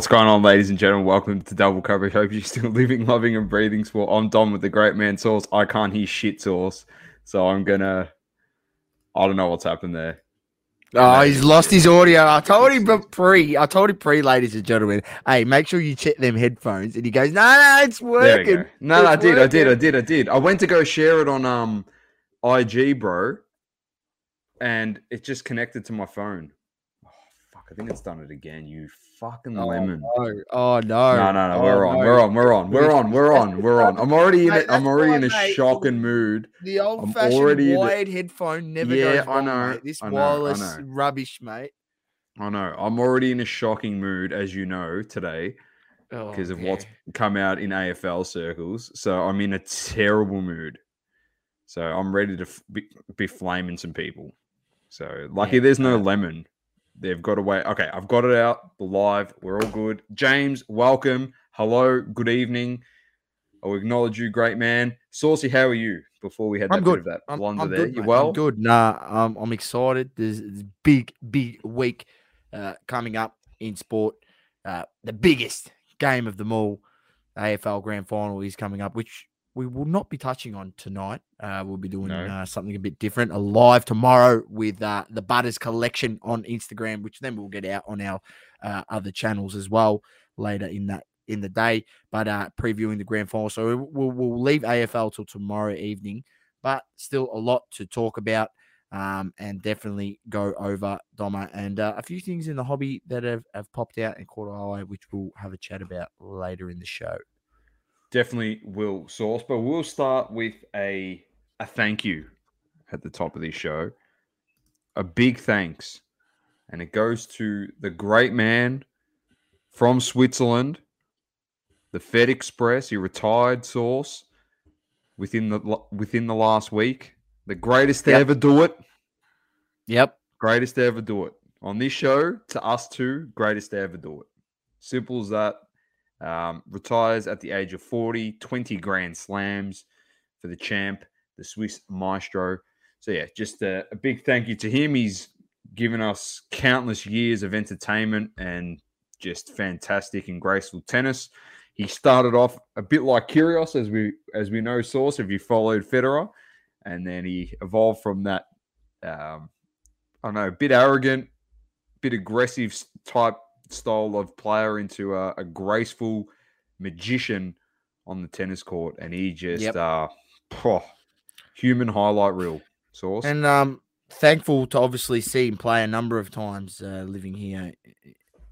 What's going on, ladies and gentlemen? Welcome to Double Coverage. Hope you're still living, loving, and breathing sport. I'm Dom with the Great Man Source. I can't hear shit source, so I'm gonna. I don't know what's happened there. Oh, he's lost his audio. I told him pre. I told him pre, ladies and gentlemen. Hey, make sure you check them headphones. And he goes, "No, no, it's working." No, no, I did, I did, I did, I did. I went to go share it on um, IG, bro, and it just connected to my phone. Oh, fuck! I think it's done it again. You fucking Oh, lemon. no. Oh no! No, no, no. Oh, We're on. no. We're on. We're on. We're on. We're on. We're on. I'm already in. A, I'm already in a shocking mood. The I'm old-fashioned already in a- wired headphone never Yeah, goes I wrong, know, mate. This I know, I wireless know. rubbish, mate. I know. I'm already in a shocking mood, as you know, today Oh, because of yeah. what's come out in AFL circles. So I'm in a terrible mood. So I'm ready to f- be, be flaming some people. So lucky Yeah, there's no lemon. They've got away. Okay, I've got it out live. We're all good. James, welcome. Hello. Good evening. I'll acknowledge you, great man. Saucy, how are you? Before we had that I'm bit good. of that I'm, blunder I'm there, good. you mate. well? I'm good. Nah, um, I'm excited. There's, there's big, big week uh, coming up in sport. Uh, the biggest game of them all, AFL Grand Final, is coming up, which we will not be touching on tonight. Uh, we'll be doing No. uh, something a bit different, a live tomorrow with uh, the Butters Collection on Instagram, which then we'll get out on our uh, other channels as well later in that in the day. But uh, previewing the grand final, so we'll, we'll leave AFL till tomorrow evening but still a lot to talk about um, and definitely go over Doma and uh, a few things in the hobby that have, have popped out and caught our eye, which we'll have a chat about later in the show. Definitely will source, but we'll start with a a thank you at the top of this show. A big thanks, and it goes to the great man from Switzerland, the Fed Express. He retired source within the within the last week. The greatest to Yep. ever do it. Yep. Greatest to ever do it on this show. To us two, greatest to ever do it. Simple as that. Um, retires at the age of 40, 20 grand slams for the champ, the Swiss maestro. So, yeah, just a, a big thank you to him. He's given us countless years of entertainment and just fantastic and graceful tennis. He started off a bit like Kyrgios, as we as we know, source. If you followed Federer, and then he evolved from that. Um, I don't know, a bit arrogant, bit aggressive type style of player into a, a graceful magician on the tennis court, and he just Yep. uh, phew, human highlight reel source. And um, thankful to obviously see him play a number of times uh, living here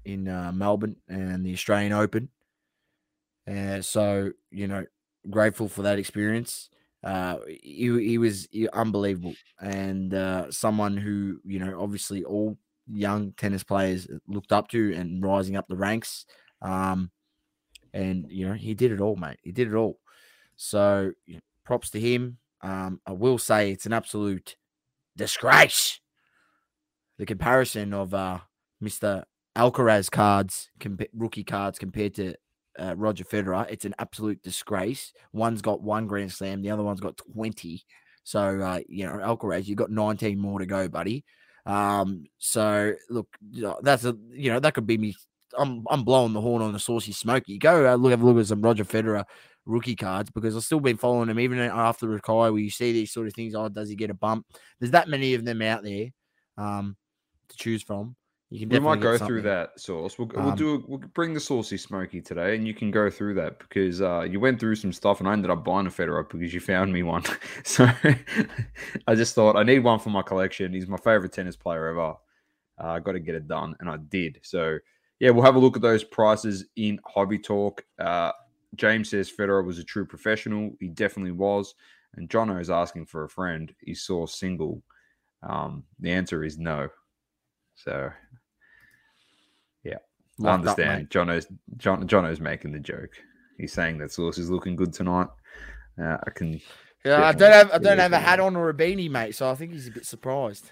in uh, Melbourne and the Australian Open. Uh, so, you know, grateful for that experience. Uh, he, he was unbelievable and uh, someone who, you know, obviously all young tennis players looked up to and rising up the ranks. Um, and, you know, he did it all, mate. He did it all. So, you know, props to him. Um, I will say it's an absolute disgrace. The comparison of uh, Mr. Alcaraz cards, compa- rookie cards compared to uh, Roger Federer, it's an absolute disgrace. One's got one Grand Slam, the other one's got 20. So, uh, you know, Alcaraz, you've got 19 more to go, buddy. Um, so look, you know, that's a you know, that could be me. I'm I'm blowing the horn on the saucy smoky. Go uh, look have a look at some Roger Federer rookie cards because I've still been following him even after retire where you see these sort of things. Oh, does he get a bump? There's that many of them out there um, to choose from. You can we might go through that source. We'll, we'll Um, do. A, we'll bring the saucy smoky today, and you can go through that because uh, you went through some stuff, and I ended up buying a Federer because you found me one. so I just thought I need one for my collection. He's my favorite tennis player ever. Uh, I got to get it done, and I did. So yeah, we'll have a look at those prices in Hobby Talk. Uh, James says Federer was a true professional. He definitely was. And Jono is asking for a friend. He saw single. Um, the answer is no. So I Locked up, understand. Jono's John Jono's making the joke. He's saying that sauce is looking good tonight. Uh, I can. Yeah, I don't have I don't have a hat on or a beanie, mate. So I think he's a bit surprised.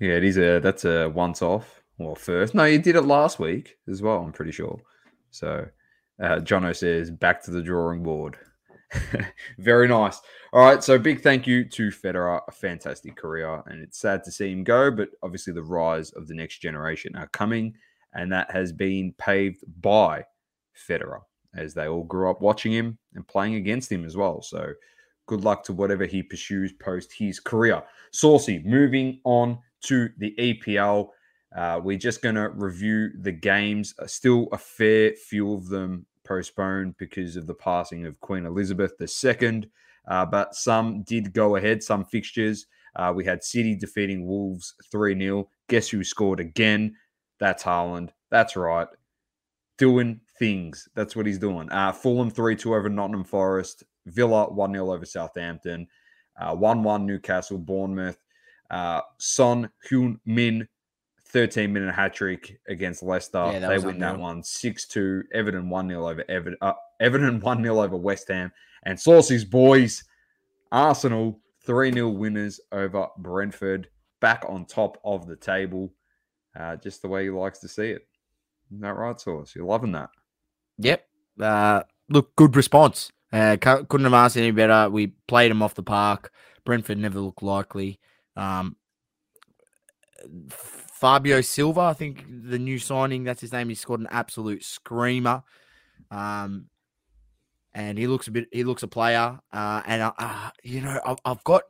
Yeah, it is a that's a once off. Well, first, no, you did it last week as well. I'm pretty sure. So, uh, Jono says back to the drawing board. Very nice. All right, so big thank you to Federer, a fantastic career, and it's sad to see him go, but obviously the rise of the next generation are coming and that has been paved by Federer, as they all grew up watching him and playing against him as well. So good luck to whatever he pursues post his career. Saucy, moving on to the EPL. Uh, we're just going to review the games. Uh, still a fair few of them postponed because of the passing of Queen Elizabeth II, uh, but some did go ahead, some fixtures. Uh, we had City defeating Wolves 3 0. Guess who scored again? That's Haaland. That's right. Doing things. That's what he's doing. Uh, Fulham 3 2 over Nottingham Forest. Villa 1 0 over Southampton. 1 uh, 1 Newcastle, Bournemouth. Uh, Son Heung Min 13 minute hat trick against Leicester. Yeah, they win unreal. that one 6 2. Everton 1 0 over Everton. Uh, Everton 1 0 over West Ham. And Saucy's boys, Arsenal 3 0 winners over Brentford. Back on top of the table. Uh, just the way he likes to see it. Isn't that right, Sauce? You're loving that. Yep. Uh, look, good response. Uh, couldn't have asked any better. We played him off the park. Brentford never looked likely. Um, Fabio Silva, I think the new signing, that's his name. He scored an absolute screamer. Um, and he looks a bit, he looks a player. Uh, and, uh, you know, I've, I've, got,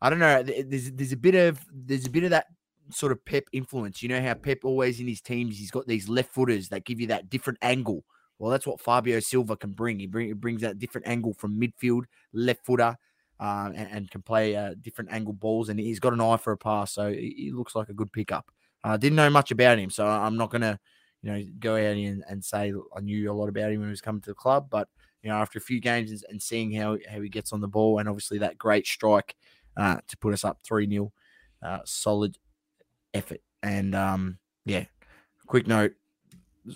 I don't know, there's, there's a bit of, there's a bit of that sort of Pep influence. You know how Pep always in his teams, he's got these left footers that give you that different angle. Well, that's what Fabio Silva can bring. He, bring, he brings that different angle from midfield, left footer um, and, and, can play uh, different angle balls. And he's got an eye for a pass, so he looks like a good pickup. I uh, didn't know much about him, so I'm not going to, you know, go out and, and say I knew a lot about him when he was coming to the club. But you know, after a few games and seeing how how he gets on the ball, and obviously that great strike uh, to put us up three 0 uh, solid effort. And um, yeah, quick note: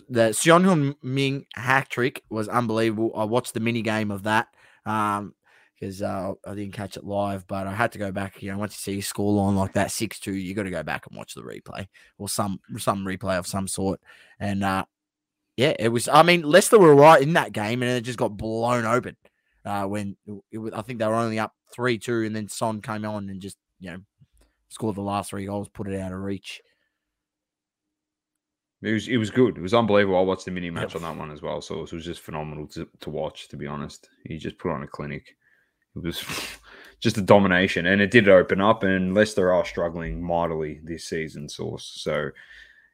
the Son Heung-min hat trick was unbelievable. I watched the mini game of that. Um, because uh, I didn't catch it live, but I had to go back. You know, once you see a score line like that, six two, you got to go back and watch the replay or some some replay of some sort. And uh, yeah, it was. I mean, Leicester were right in that game, and it just got blown open uh, when was, I think they were only up three two, and then Son came on and just you know scored the last three goals, put it out of reach. It was it was good. It was unbelievable. I watched the mini match on that one as well, so it was just phenomenal to, to watch. To be honest, he just put on a clinic. It was just a domination, and it did open up. And Leicester are struggling mightily this season, source. So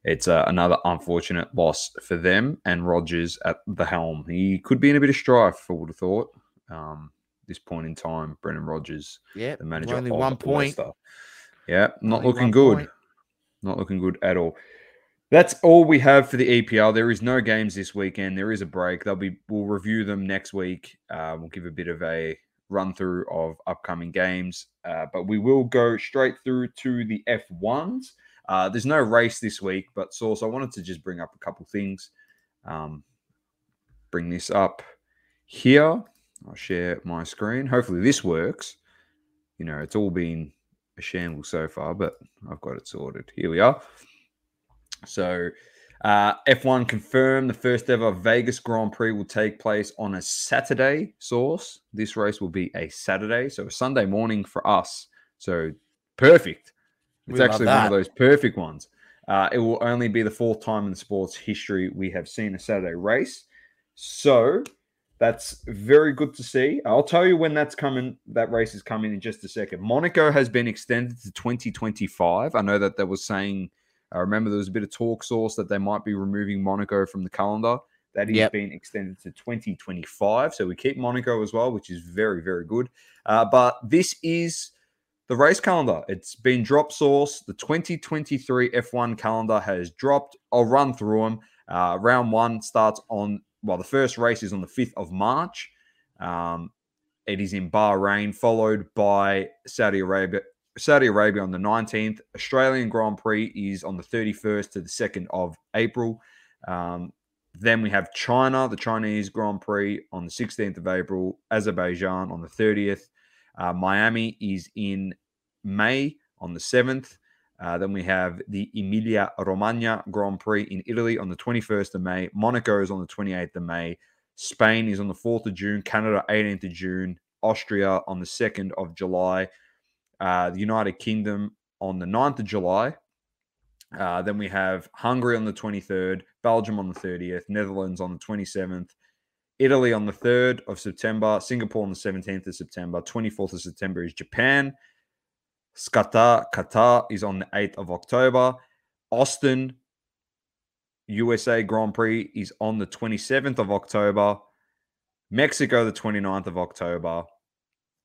it's uh, another unfortunate loss for them. And Rodgers at the helm, he could be in a bit of strife. I would have thought. Um, this point in time, Brendan Rodgers, yeah, the manager, only one point. Leicester. Yeah, not looking good. Point. Not looking good at all. That's all we have for the EPL. There is no games this weekend. There is a break. They'll be. We'll review them next week. Uh, we'll give a bit of a run through of upcoming games. Uh, but we will go straight through to the F1s. Uh, there's no race this week, but Source, I wanted to just bring up a couple things. Um, bring this up here. I'll share my screen. Hopefully, this works. You know, it's all been a shambles so far, but I've got it sorted. Here we are. So, uh, F1 confirmed the first ever Vegas Grand Prix will take place on a Saturday source. This race will be a Saturday, so a Sunday morning for us. So perfect. It's we actually one of those perfect ones. Uh, it will only be the fourth time in sports history we have seen a Saturday race. So that's very good to see. I'll tell you when that's coming. That race is coming in just a second. Monaco has been extended to 2025. I know that that was saying I remember there was a bit of talk source that they might be removing Monaco from the calendar. That is yep. being extended to 2025. So we keep Monaco as well, which is very, very good. Uh, but this is the race calendar. It's been drop source. The 2023 F1 calendar has dropped. I'll run through them. Uh, round one starts on, well, the first race is on the 5th of March. Um, it is in Bahrain, followed by Saudi Arabia, Saudi Arabia on the 19th. Australian Grand Prix is on the 31st to the 2nd of April. Um, then we have China, the Chinese Grand Prix on the 16th of April, Azerbaijan on the 30th. Uh, Miami is in May on the 7th. Uh, then we have the Emilia Romagna Grand Prix in Italy on the 21st of May. Monaco is on the 28th of May. Spain is on the 4th of June. Canada, 18th of June. Austria on the 2nd of July uh, the United Kingdom on the 9th of July, Uh, then we have Hungary on the 23rd, Belgium on the 30th, Netherlands on the 27th, Italy on the 3rd of September, Singapore on the 17th of September, 24th of September is Japan. Qatar, Qatar is on the 8th of October. Austin, USA Grand Prix is on the 27th of October. Mexico, the 29th of October.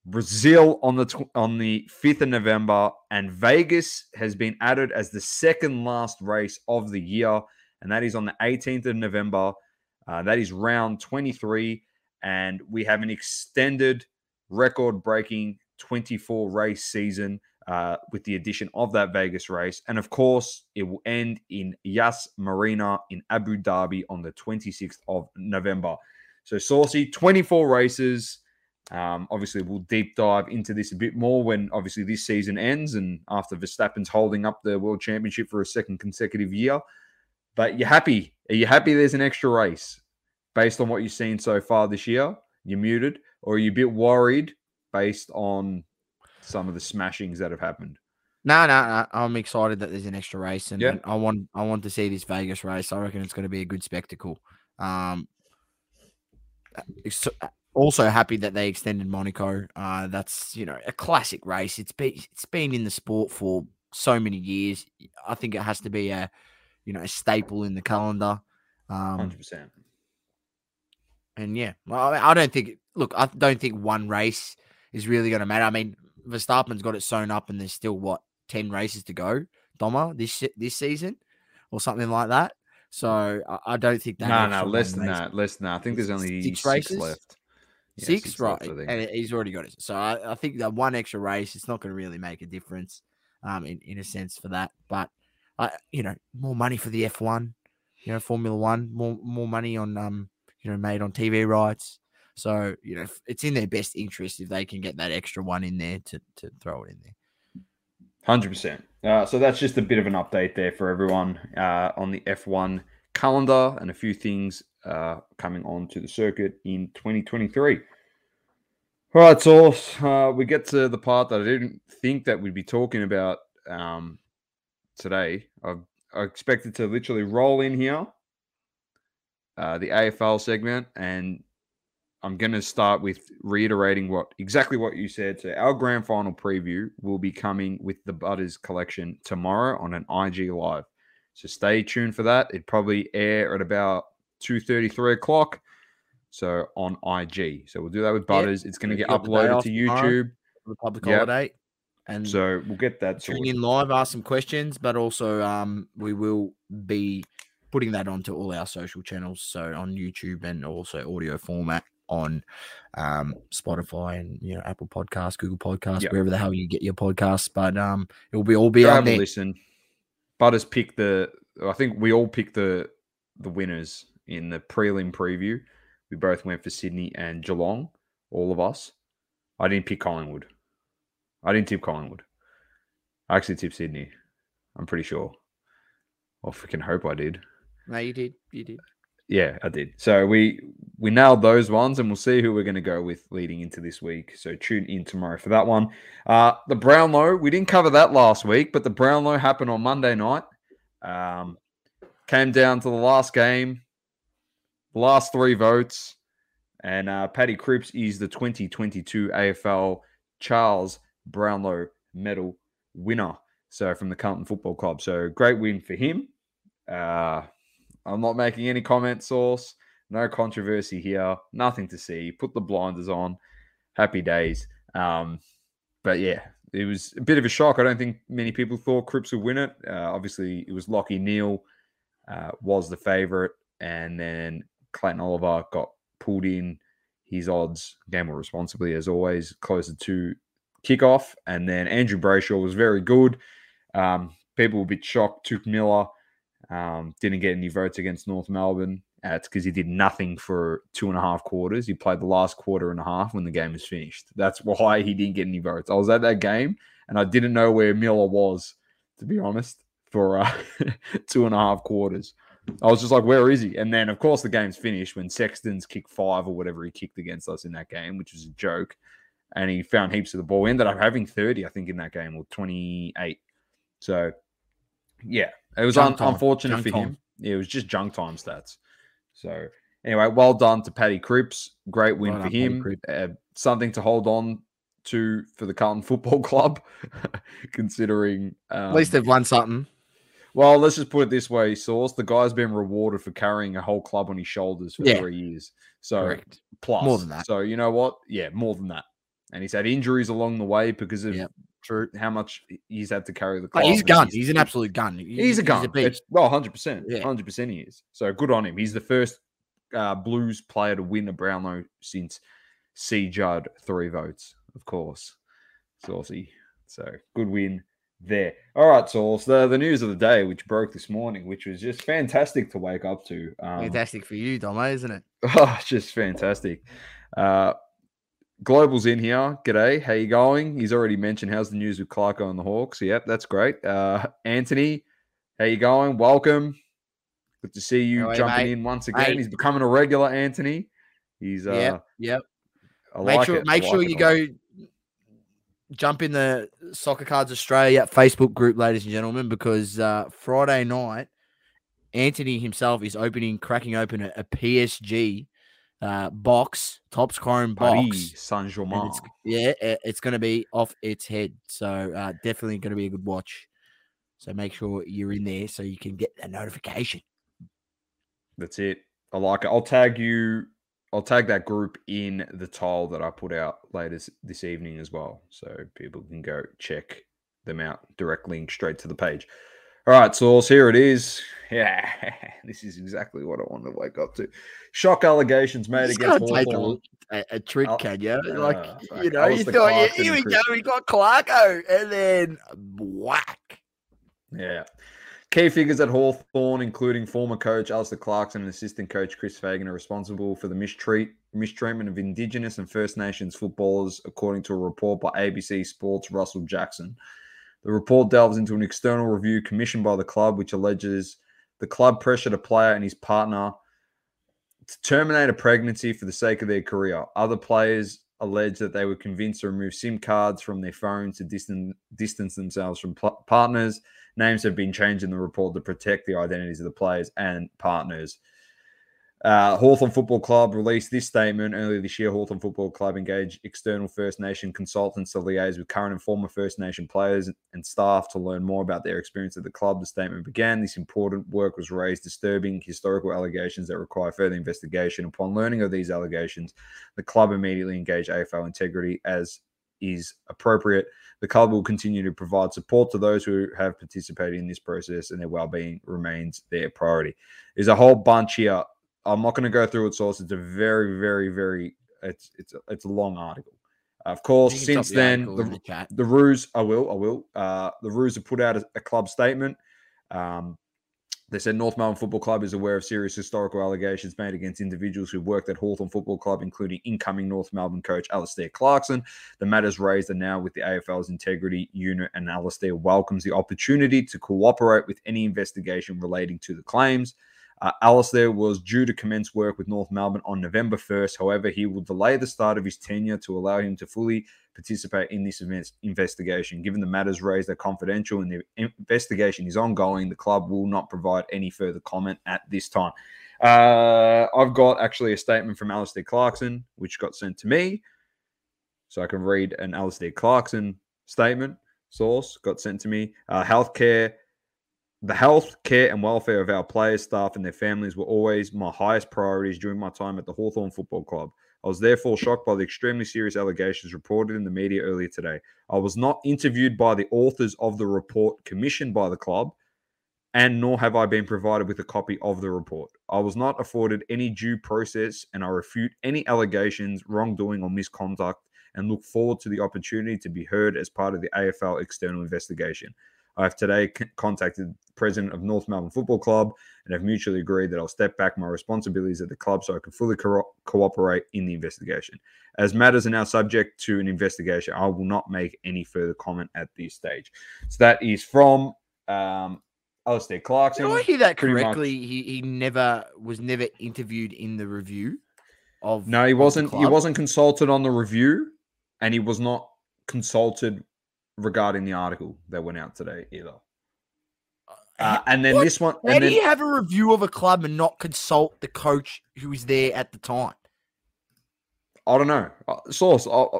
Brazil on the tw- on the 5th of November, and Vegas has been added as the second last race of the year, and that is on the 18th of November. Uh, that is round 23, and we have an extended record-breaking 24 race season uh, with the addition of that Vegas race, and of course, it will end in Yas Marina in Abu Dhabi on the 26th of November. So, Saucy, 24 races. Um, obviously, we'll deep dive into this a bit more when obviously this season ends and after Verstappen's holding up the world championship for a second consecutive year. But you're happy. Are you happy there's an extra race based on what you've seen so far this year? You're muted, or are you a bit worried based on some of the smashings that have happened? No, no, no, I'm excited that there's an extra race, and, Yeah. I want I want to see this Vegas race. I reckon it's going to be a good spectacle. Um, also happy that they extended Monaco. Uh, that's you know a classic race. It's been it's been in the sport for so many years. I think it has to be a you know a staple in the calendar. Um, 100%. and yeah, well, I I don't think. Look, I don't think one race is really going to matter. I mean, Verstappen's got it sewn up, and there's still what ten races to go, Doma, this this season, or something like that. So I, I don't think that. No, no, less than that. Less than that. I think there's only six six, races? left. Yeah, Six, right? left, and he's already got it. So I, I think that one extra race, it's not going to really make a difference, um, in, in a sense for that. But I, you know, more money for the F one, you know, Formula One, more more money on um, you know, made on TV rights. So you know, it's in their best interest if they can get that extra one in there to to throw it in there. Hundred percent. Uh, so that's just a bit of an update there for everyone uh, on the F1 calendar and a few things uh, coming on to the circuit in 2023. All right, so uh, we get to the part that I didn't think that we'd be talking about um, today. I, I expected to literally roll in here, uh, the AFL segment, and I'm going to start with reiterating what exactly what you said. So our grand final preview will be coming with the Butters collection tomorrow on an IG live. So stay tuned for that. It probably air at about 2:33 o'clock. So on IG. So we'll do that with Butters. It's going to get the uploaded to. YouTube. Republic Yep. holiday, and So we'll get that tune in live, ask some questions, but also um, we will be putting that onto all our social channels, so on YouTube and also audio format on um, Spotify and you know Apple Podcasts, Google Podcasts, Yep. wherever the hell you get your podcasts. But um, it will be all be Go on there. listen. Butters picked the. I think we all picked the the winners in the prelim preview. We both went for Sydney and Geelong. All of us. I didn't pick Collingwood. I didn't tip Collingwood. I actually tipped Sydney. I'm pretty sure. I freaking hope I did. No, you did, you did. Yeah, I did. So we we nailed those ones, and we'll see who we're going to go with leading into this week. So tune in tomorrow for that one. Uh, the Brownlow, we didn't cover that last week, but the Brownlow happened on Monday night. Um, came down to the last game, last three votes, and uh, Paddy Cripps is the 2022 AFL Charles Brownlow Medal winner. So from the Carlton Football Club. So great win for him. Uh, I'm not making any comment source. No controversy here. Nothing to see. Put the blinders on. Happy days. Um, but yeah, it was a bit of a shock. I don't think many people thought Cripps would win it. Uh, obviously, it was Lachie Neale uh, was the favourite, and then Clayton Oliver got pulled in. His odds gamble responsibly as always, closer to kickoff, and then Andrew Brayshaw was very good. Um, people were a bit shocked. Touk Miller um, didn't get any votes against North Melbourne. Uh, because he did nothing for two and a half quarters. He played the last quarter and a half when the game was finished. That's why he didn't get any votes. I was at that game and I didn't know where Miller was, to be honest, for uh, two and a half quarters. I was just like, where is he? And then, of course, the game's finished when Sexton's kicked five or whatever he kicked against us in that game, which was a joke. And he found heaps of the ball. Ended up having 30, I think, in that game, or 28. So, yeah, It was un- unfortunate Junk for time. him. Yeah, it was just junk time stats. So anyway, well done to Paddy Cripps. Great win Well for him. Uh, something to hold on to for the Carlton Football Club, considering. Um, At least they've won something. well, let's just put it this way, Source. The guy's been rewarded for carrying a whole club on his shoulders for Yeah. three years. So Correct. plus More than that. So you know what? Yeah, more than that. And he's had injuries along the way because of Yep. True. how much he's had to carry the club. Like, he's and gun. He's an absolute gun. He's a gun. beast. It's- well, hundred percent, Yeah. hundred percent. He is. So good on him. He's the first uh, Blues player to win a Brownlow since C. Judd three votes, of course. Saucy. So good win there. All right, Sauce. The the news of the day, which broke this morning, which was just fantastic to wake up to. Um, Fantastic for you, Domo, isn't it? Oh, just fantastic. Uh, Global's in here. G'day. How you going? He's already mentioned how's the news with Clarko and the Hawks. Yep, that's great. Uh, Anthony, how you going? Welcome. Good to see you you, jumping mate? in once again. Mate. He's becoming a regular, Anthony. He's uh, yep. Yep. I make like sure it. Make sure like you it a go jump in the Soccer Cards Australia Facebook group, ladies and gentlemen, because uh, Friday night, Anthony himself is opening, cracking open a, a PSG uh, box, Chrome Paris box. Saint Germain. yeah, i- it's going to be off its head. So uh, definitely going to be a good watch. So make sure you're in there so you can get a notification. That's it. I like it. I'll tag you. I'll tag that group in the tile that I put out later this evening as well, so people can go check them out. Direct link straight to the page. All right, source. Here it is. Yeah, this is exactly what I wanted to wake up to. Shock allegations made Just against take a, Hawthorn. a, trick, I'll- can you? Like, uh, you know, you thought, yeah, here we Chris- go, we got Clarko, and then whack. Yeah. Key figures at Hawthorn, including former coach Alastair Clarkson and assistant coach Chris Fagan, are responsible for the mistreat, mistreatment of Indigenous and First Nations footballers, according to a report by ABC Sports' Russell Jackson. The report delves into an external review commissioned by the club, which alleges the club pressured a player and his partner to terminate a pregnancy for the sake of their career. Other players allege that they were convinced to remove SIM cards from their phones to distan- distance themselves from pl- partners. Names have been changed in the report to protect the identities of the players and partners. Uh, Hawthorn Football Club released this statement earlier this year. Hawthorn Football Club engaged external First Nation consultants to liaise with current and former First Nation players and staff to learn more about their experience at the club. The statement began. This important work was raised, disturbing historical allegations that require further investigation. Upon learning of these allegations, the club immediately engaged AFL Integrity as is appropriate. The club will continue to provide support to those who have participated in this process, and their well-being remains their priority. There's a whole bunch here. I'm not going to go through its source. It's a very, very, very. It's it's it's a long article. Of course, You can drop since the then, the, the chat. the Roos, I will, I will. Uh, the Roos have put out a, a club statement. Um, they said North Melbourne Football Club is aware of serious historical allegations made against individuals who worked at Hawthorn Football Club, including incoming North Melbourne coach Alastair Clarkson. The matters raised are now with the AFL's integrity unit, and Alastair welcomes the opportunity to cooperate with any investigation relating to the claims. Uh, Alastair was due to commence work with North Melbourne on November 1st. However, he will delay the start of his tenure to allow him to fully participate in this investigation. Given the matters raised are confidential and the investigation is ongoing, the club will not provide any further comment at this time. Uh, I've got actually a statement from Alastair Clarkson, which got sent to me. So I can read an Alastair Clarkson statement. Source got sent to me. Uh, healthcare the health, care, and welfare of our players, staff, and their families were always my highest priorities during my time at the Hawthorn Football Club. I was therefore shocked by the extremely serious allegations reported in the media earlier today. I was not interviewed by the authors of the report commissioned by the club, and nor have I been provided with a copy of the report. I was not afforded any due process, and I refute any allegations, wrongdoing, or misconduct, and look forward to the opportunity to be heard as part of the AFL external investigation. I have today c- contacted the president of North Melbourne Football Club and have mutually agreed that I'll step back my responsibilities at the club so I can fully co- cooperate in the investigation. As matters are now subject to an investigation, I will not make any further comment at this stage. So that is from um, Alastair Clarkson. Did I hear that pretty much- correctly? He he never was never interviewed in the review of No, he wasn't. He wasn't consulted on the review, and he was not consulted regarding the article that went out today either. Uh, and then What? this one, How do then you have a review of a club and not consult the coach who was there at the time? I don't know. Uh, Source, I- I-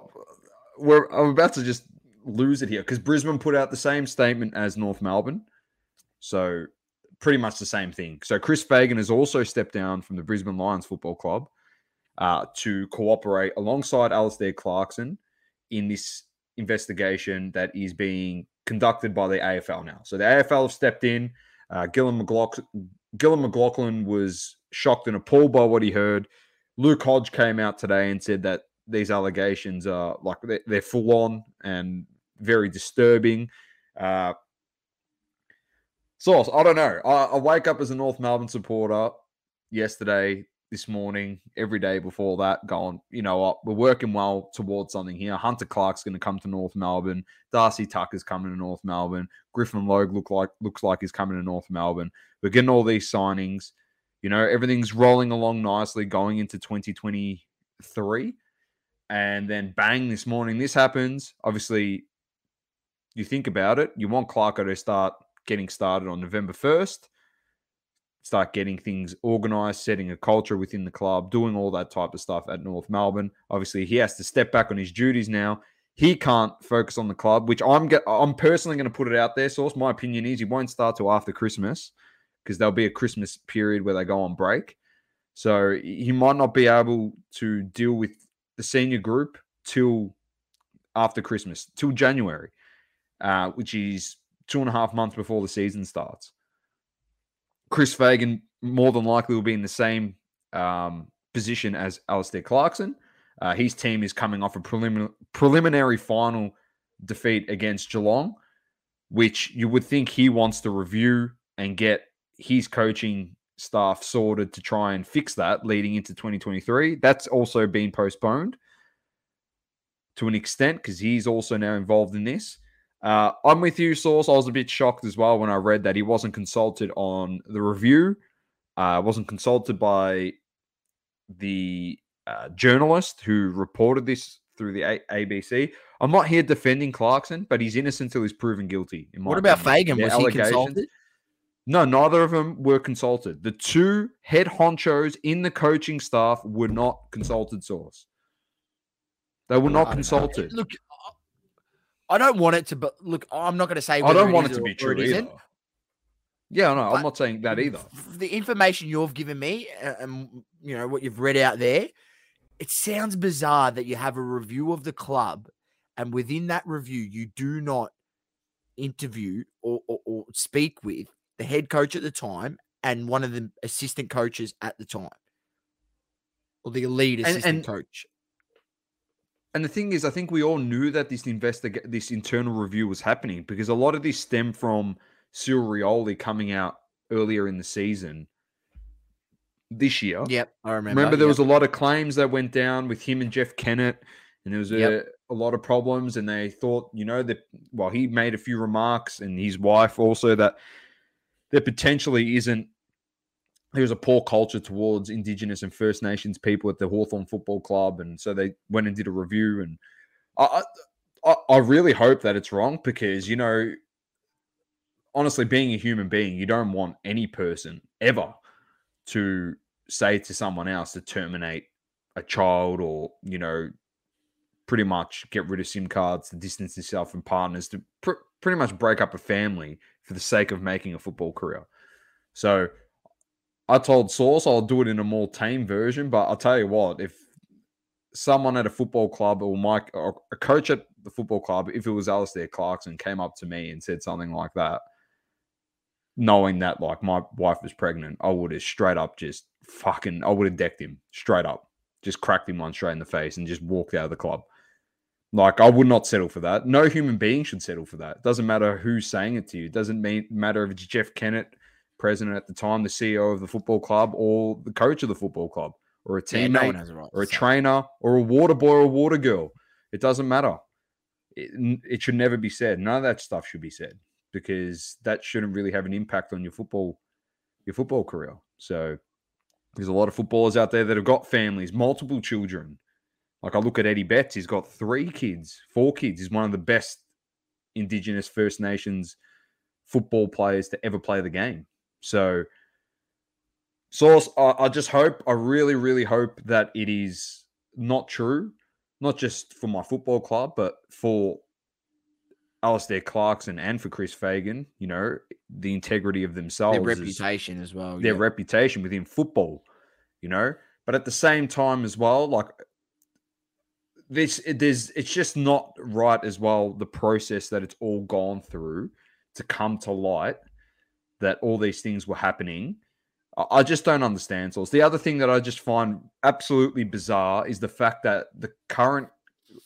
we're I'm about to just lose it here because Brisbane put out the same statement as North Melbourne, so pretty much the same thing. So Chris Fagan has also stepped down from the Brisbane Lions Football Club uh, to cooperate alongside Alastair Clarkson in this investigation that is being conducted by the AFL now. So the AFL have stepped in. Uh, Gillon McLachlan, Gillon McLachlan was shocked and appalled by what he heard. Luke Hodge came out today and said that these allegations are like they're, they're full on and very disturbing. Uh, source, I don't know. I, I wake up as a North Melbourne supporter yesterday, this morning, every day before that, going, you know what, we're working well towards something here. Hunter Clark's going to come to North Melbourne. Darcy Tucker's coming to North Melbourne. Griffin Logue look like looks like he's coming to North Melbourne. We're getting all these signings. You know, everything's rolling along nicely going into 2023. And then bang, this morning this happens. Obviously, you think about it, you want Clarko to start getting started on November 1st, start getting things organized, setting a culture within the club, doing all that type of stuff at North Melbourne. Obviously, he has to step back on his duties now. He can't focus on the club, which I'm I'm personally going to put it out there. Source, my opinion is he won't start till after Christmas because there'll be a Christmas period where they go on break. So he might not be able to deal with the senior group till after Christmas, till January, uh, which is two and a half months before the season starts. Chris Fagan more than likely will be in the same um, position as Alastair Clarkson. Uh, his team is coming off a prelimin- preliminary final defeat against Geelong, which you would think he wants to review and get his coaching staff sorted to try and fix that leading into 2023. That's also been postponed to an extent because he's also now involved in this. Uh, I'm with you, Source. I was a bit shocked as well when I read that he wasn't consulted on the review, uh, wasn't consulted by the uh, journalist who reported this through the A- ABC. I'm not here defending Clarkson, but he's innocent until he's proven guilty. In my What about opinion. Fagan? Their Was he consulted? No, neither of them were consulted. The two head honchos in the coaching staff were not consulted. Source. They were not don't know. consulted. Look, I don't want it to, but look, I'm not going to say. I don't want it to be true either. Yeah, no, But I'm not saying that either. The information you've given me, and you know what you've read out there, it sounds bizarre that you have a review of the club, and within that review, you do not interview or, or, or speak with the head coach at the time and one of the assistant coaches at the time, or the lead And- assistant and- coach. And the thing is, I think we all knew that this investig- this internal review was happening because a lot of this stemmed from Cyril Rioli coming out earlier in the season this year. Yep, I remember. Remember, there yep. was a lot of claims that went down with him and Jeff Kennett, and there was a, Yep. a lot of problems. And they thought, you know, that well, he made a few remarks, and his wife also that there potentially isn't. There's a poor culture towards Indigenous and First Nations people at the Hawthorn Football Club, and so they went and did a review. And I, I, I- I really hope that it's wrong because you know, honestly, being a human being, you don't want any person ever to say to someone else to terminate a child or you know pretty much get rid of sim cards to distance yourself from partners to pr- pretty much break up a family for the sake of making a football career so i told source i'll do it in a more tame version but i'll tell you what if someone at a football club or mike or a coach at the football club if it was Alastair Clarkson came up to me and said something like that knowing that like my wife was pregnant, I would have straight up just fucking I would have decked him straight up, just cracked him one straight in the face and just walked out of the club. Like I would not settle for that. No human being should settle for that. Doesn't matter who's saying it to you. It doesn't mean matter if it's Jeff Kennett, president at the time, the CEO of the football club, or the coach of the football club, or a Yeah, teammate, no has a right. or a trainer, or a water boy or a water girl. It doesn't matter. It, it should never be said. None of that stuff should be said because that shouldn't really have an impact on your football your football career. So there's a lot of footballers out there that have got families, multiple children. Like I look at Eddie Betts, he's got three kids, four kids. He's one of the best Indigenous First Nations football players to ever play the game. So, Source, I, I just hope, I really, really hope that it is not true, not just for my football club, but for Alastair Clarkson and for Chris Fagan, you know, the integrity of themselves, their reputation as well, their yeah. reputation within football, you know. But at the same time, as well, like this, it, there's it's just not right as well. The process that it's all gone through to come to light that all these things were happening. I, just don't understand. So the other thing that I just find absolutely bizarre is the fact that the current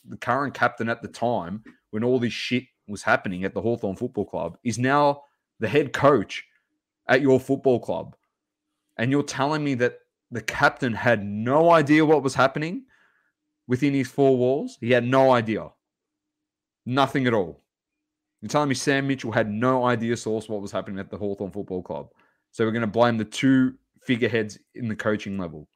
the current captain at the time, when all this shit was happening at the Hawthorn Football Club, is now the head coach at your football club. And you're telling me that the captain had no idea what was happening within his four walls? He had no idea. Nothing at all. You're telling me Sam Mitchell had no idea source what was happening at the Hawthorn Football Club. So we're going to blame the two figureheads in the coaching level.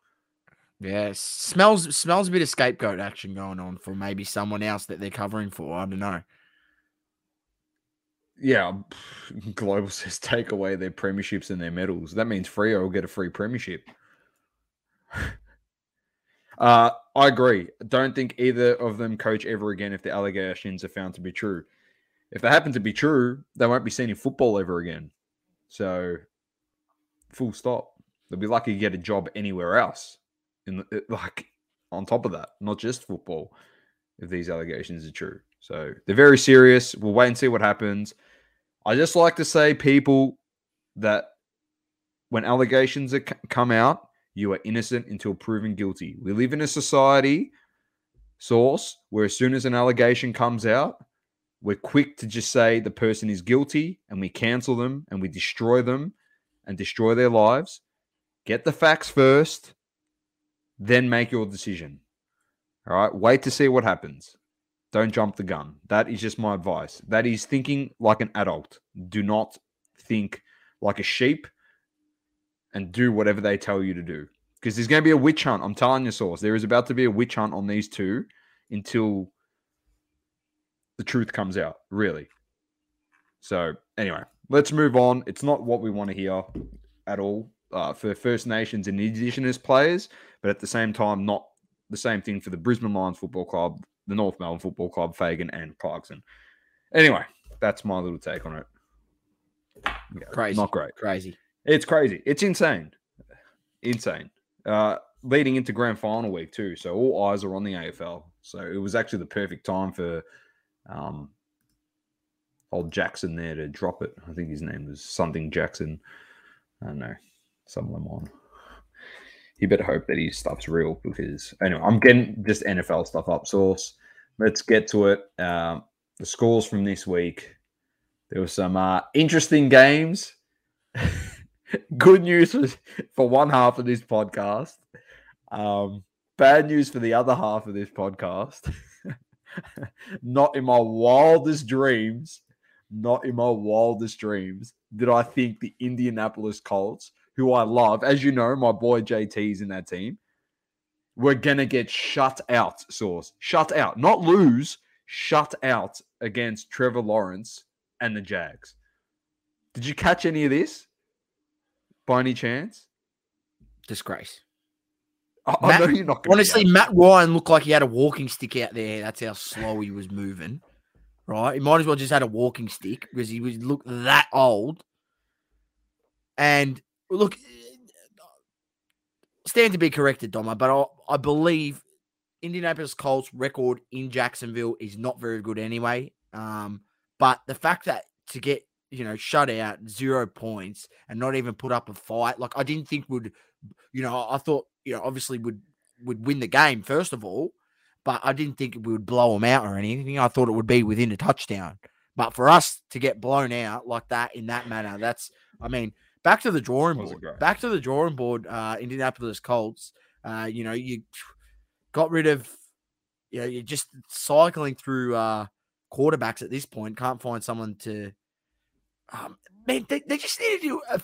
Yeah, smells smells a bit of scapegoat action going on for maybe someone else that they're covering for. I don't know. Yeah, Global says take away their premierships and their medals. That means Freo will get a free premiership. uh, I agree. Don't think either of them coach ever again if the allegations are found to be true. If they happen to be true, they won't be seen in football ever again. So, full stop. They'll be lucky to get a job anywhere else. In the, eh, like on top of that, not just football, if these allegations are true. So they're very serious. We'll wait and see what happens. I just like to say, people, that when allegations are, come out, you are innocent until proven guilty. We live in a society source where as soon as an allegation comes out, we're quick to just say the person is guilty and we cancel them and we destroy them and destroy their lives. Get the facts first then make your decision. All right. Wait to see what happens. Don't jump the gun. That is just my advice. That is thinking like an adult. Do not think like a sheep and do whatever they tell you to do. Because there's going to be a witch hunt. I'm telling you, source. There is about to be a witch hunt on these two until the truth comes out, really. So, anyway, let's move on. It's not what we want to hear at all uh, for First Nations and Indigenous players but at the same time, not the same thing for the Brisbane Lions Football Club, the North Melbourne Football Club, Fagan, and Clarkson. Anyway, that's my little take on it. Yeah, crazy. Not great. Crazy. It's crazy. It's insane. Insane. Uh, leading into grand final week, too. So all eyes are on the AFL. So it was actually the perfect time for um, old Jackson there to drop it. I think his name was something Jackson. I don't know. Some of them on you better hope that his stuff's real because anyway, I'm getting just NFL stuff up source. Let's get to it. Um, the scores from this week. There were some uh, interesting games. Good news for, for one half of this podcast. Um, bad news for the other half of this podcast. not in my wildest dreams, not in my wildest dreams did I think the Indianapolis Colts who I love, as you know, my boy JT's in that team, we're going to get shut out, Source. Shut out. Not lose, shut out against Trevor Lawrence and the Jags. Did you catch any of this by any chance? Disgrace. I, Matt, I know you're not honestly, Matt Ryan looked like he had a walking stick out there. That's how slow he was moving. Right, he might as well just had a walking stick because he was look that old. And look, stand to be corrected, Doma, but I, I believe Indianapolis Colts record in Jacksonville is not very good anyway. Um, but the fact that to get you know shut out zero points and not even put up a fight, like I didn't think would, you know, I thought you know obviously would would win the game first of all, but I didn't think we would blow them out or anything. I thought it would be within a touchdown. But for us to get blown out like that in that manner, that's I mean, back to the drawing board. Back to the drawing board. Uh, Indianapolis Colts. Uh, you know, you got rid of. You know, you're just cycling through uh, quarterbacks at this point. Can't find someone to. Um, man, they, they just need to do a,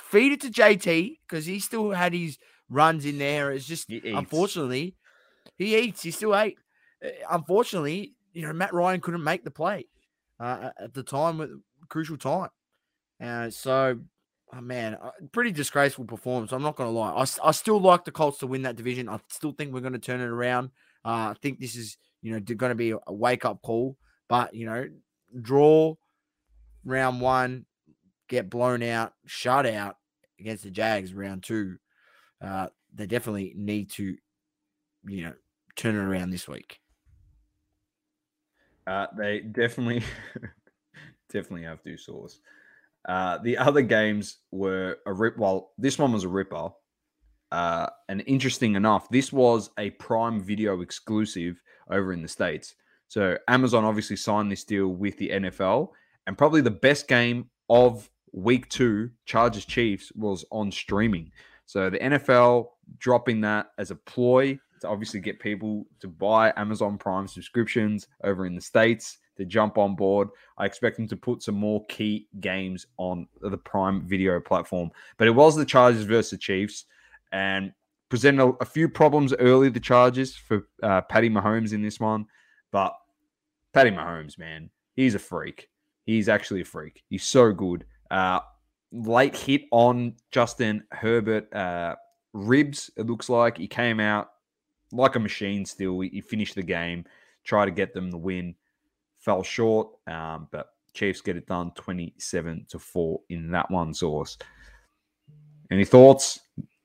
feed it to JT because he still had his runs in there. It's just unfortunately he eats. He still ate. Uh, unfortunately, you know Matt Ryan couldn't make the play uh, at the time, crucial time. Uh, so, oh man, uh, pretty disgraceful performance. I'm not going to lie. I, I still like the Colts to win that division. I still think we're going to turn it around. Uh, I think this is, you know, going to be a wake up call. But, you know, draw round one, get blown out, shut out against the Jags round two. Uh, they definitely need to, you know, turn it around this week. Uh, they definitely, definitely have to source. Uh, the other games were a rip. Well, this one was a ripper. Uh, and interesting enough, this was a Prime Video exclusive over in the States. So Amazon obviously signed this deal with the NFL, and probably the best game of week two, Chargers Chiefs, was on streaming. So the NFL dropping that as a ploy to obviously get people to buy Amazon Prime subscriptions over in the States to jump on board. I expect them to put some more key games on the Prime video platform. But it was the Chargers versus the Chiefs and presented a, a few problems early, the Chargers for uh, Patty Mahomes in this one. But Patty Mahomes, man, he's a freak. He's actually a freak. He's so good. Uh, late hit on Justin Herbert uh, ribs, it looks like. He came out like a machine still. He, he finished the game, tried to get them the win, fell short, um, but Chiefs get it done 27 to 4 in that one source. Any thoughts?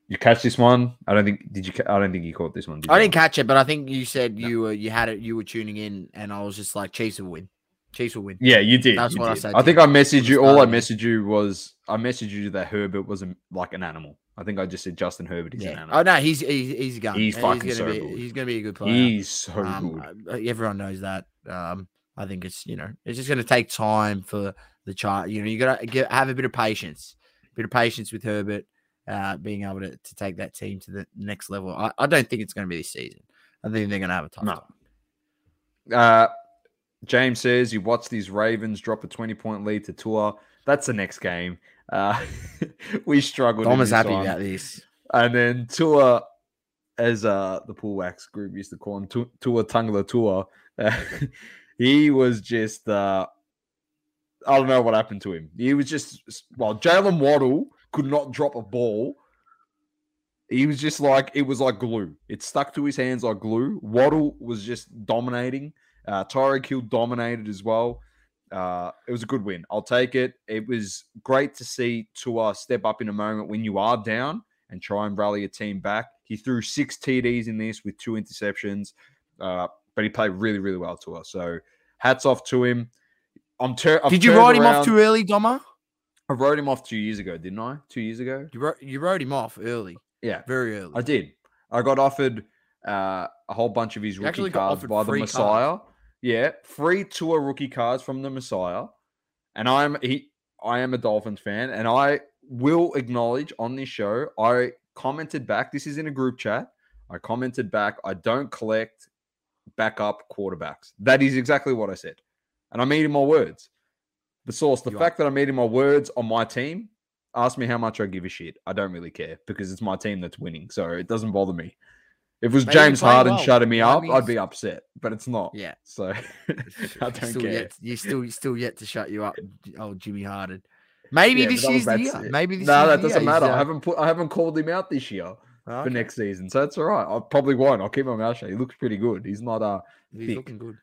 You catch this one? I don't think did you I don't think you caught this one. Did I you? didn't catch it, but I think you said No. you were you had it. You were tuning in, and I was just like, Chiefs will win. Chiefs will win. Yeah, you did. That's you what I did. said I think I messaged you. All I start of it. messaged you was I messaged you that Herbert was a, like an animal. I think I just said Justin Herbert is an animal. Oh no, he's he's he's a gun. He's fucking gonna so be good. he's gonna be a good player. He's so Um, good. uh, everyone knows that. Um, I think it's you know it's just going to take time for the child. You know, you got to get, have a bit of patience, a bit of patience with Herbert, uh, being able to, to take that team to the next level. I, I don't think it's going to be this season. I think they're going to have a tough No. time. Uh, James says you watched these Ravens drop a 20 point lead to Tua. That's the next game. Uh, we struggled. Tom is happy about this. And then Tua, as uh, the pool wax group used to call him, Tu- Tua Tungla Tua, uh, he was just, uh, I don't know what happened to him. He was just, well, Jaylen Waddle could not drop a ball. He was just like, it was like glue. It stuck to his hands like glue. Waddle was just dominating. Uh, Tyreek Hill dominated as well. Uh, it was a good win. I'll take it. It was great to see Tua step up in a moment when you are down and try and rally a team back. He threw six TDs in this with two interceptions, uh, but he played really, really well to us. So hats off to him. I'm ter- Did you write him off too early, Doma? I wrote him off two years ago, didn't I? Two years ago. You wrote you wrote him off early, Yeah, very early. I did. I got offered uh, a whole bunch of his You rookie cards by the Messiah. Yeah, free Tua rookie cards from the Messiah. And I'm he I am a Dolphins fan, and I will acknowledge on this show, I commented back. This is in a group chat. I commented back, I don't collect backup quarterbacks. That is exactly what I said. And I'm eating my words. The source, the You are. fact that I'm eating my words on my team, ask me how much I give a shit. I don't really care because it's my team that's winning. So it doesn't bother me. If it was you James Harden well. shutting me up, I'd be upset, but it's not. Yeah. So I don't still care. Yet, you still still yet to shut you up, old Jimmy Harden. Maybe Yeah, this year's the year. Maybe this year. no, that doesn't matter. I uh, haven't put I haven't called him out this year for next season, so that's all right. I probably won't. I'll keep my mouth shut. He looks pretty good. He's not uh He's thick. looking good.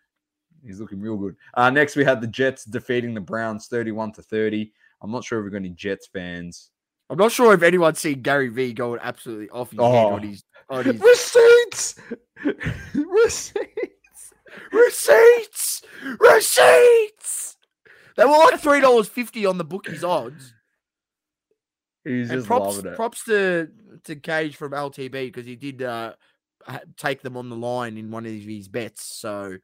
He's looking real good. Uh, next, we had the Jets defeating the Browns 31 to 30. I'm not sure if we've got any Jets fans. I'm not sure if anyone's seen Gary V going absolutely off his head Oh. on his on his Receipts! Receipts! receipts, receipts. They were like three dollars fifty on the bookies odds. He's And just props loving it. props to to Cage from LTB because he did uh, take them on the line in one of his bets. So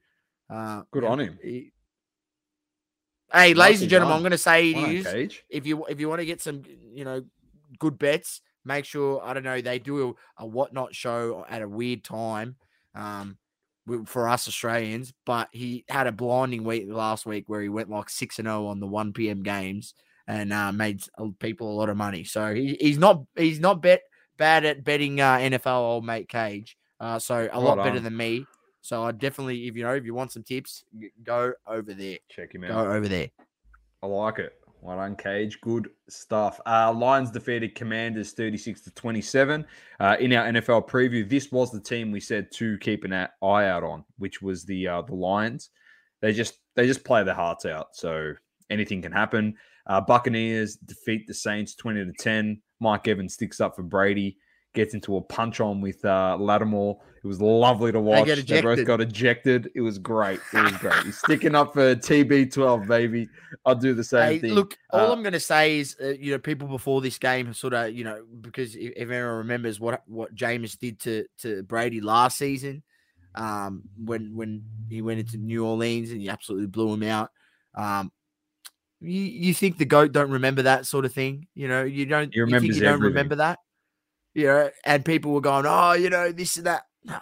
uh, Good on him. he- Hey, ladies and gentlemen. I'm going to say it is if you if you want to get some you know good bets, make sure I don't know they do a, a whatnot show at a weird time um for us Australians. But he had a blinding week last week where he went like six and zero on the one p.m. games and uh, made uh, people a lot of money. So he, he's not he's not bet bad at betting uh, NFL old mate Cage. Uh, so a lot better than me. So I definitely, if you know, if you want some tips, go over there. Check him out. Go over there. I like it. Well done, Cage. Good stuff. Uh, Lions defeated Commanders 36 to 27. Uh, in our NFL preview, this was the team we said to keep an eye out on, which was the uh, the Lions. They just they just play their hearts out, so anything can happen. Uh, Buccaneers defeat the Saints 20 to 10. Mike Evans sticks up for Brady gets into a punch on with uh, Lattimore. It was lovely to watch. They, they, both got ejected. It was great. It was great. He's sticking up for TB12, baby. I'll do the same hey, thing. Look, all uh, I'm going to say is, uh, you know, people before this game have sort of, you know, because if, if everyone remembers what what Jameis did to to Brady last season, um, when when he went into New Orleans and he absolutely blew him out. Um, you, you think the goat don't remember that sort of thing? You know, you don't. He you, you don't remember that you know, and people were going, oh, you know, this and that. No,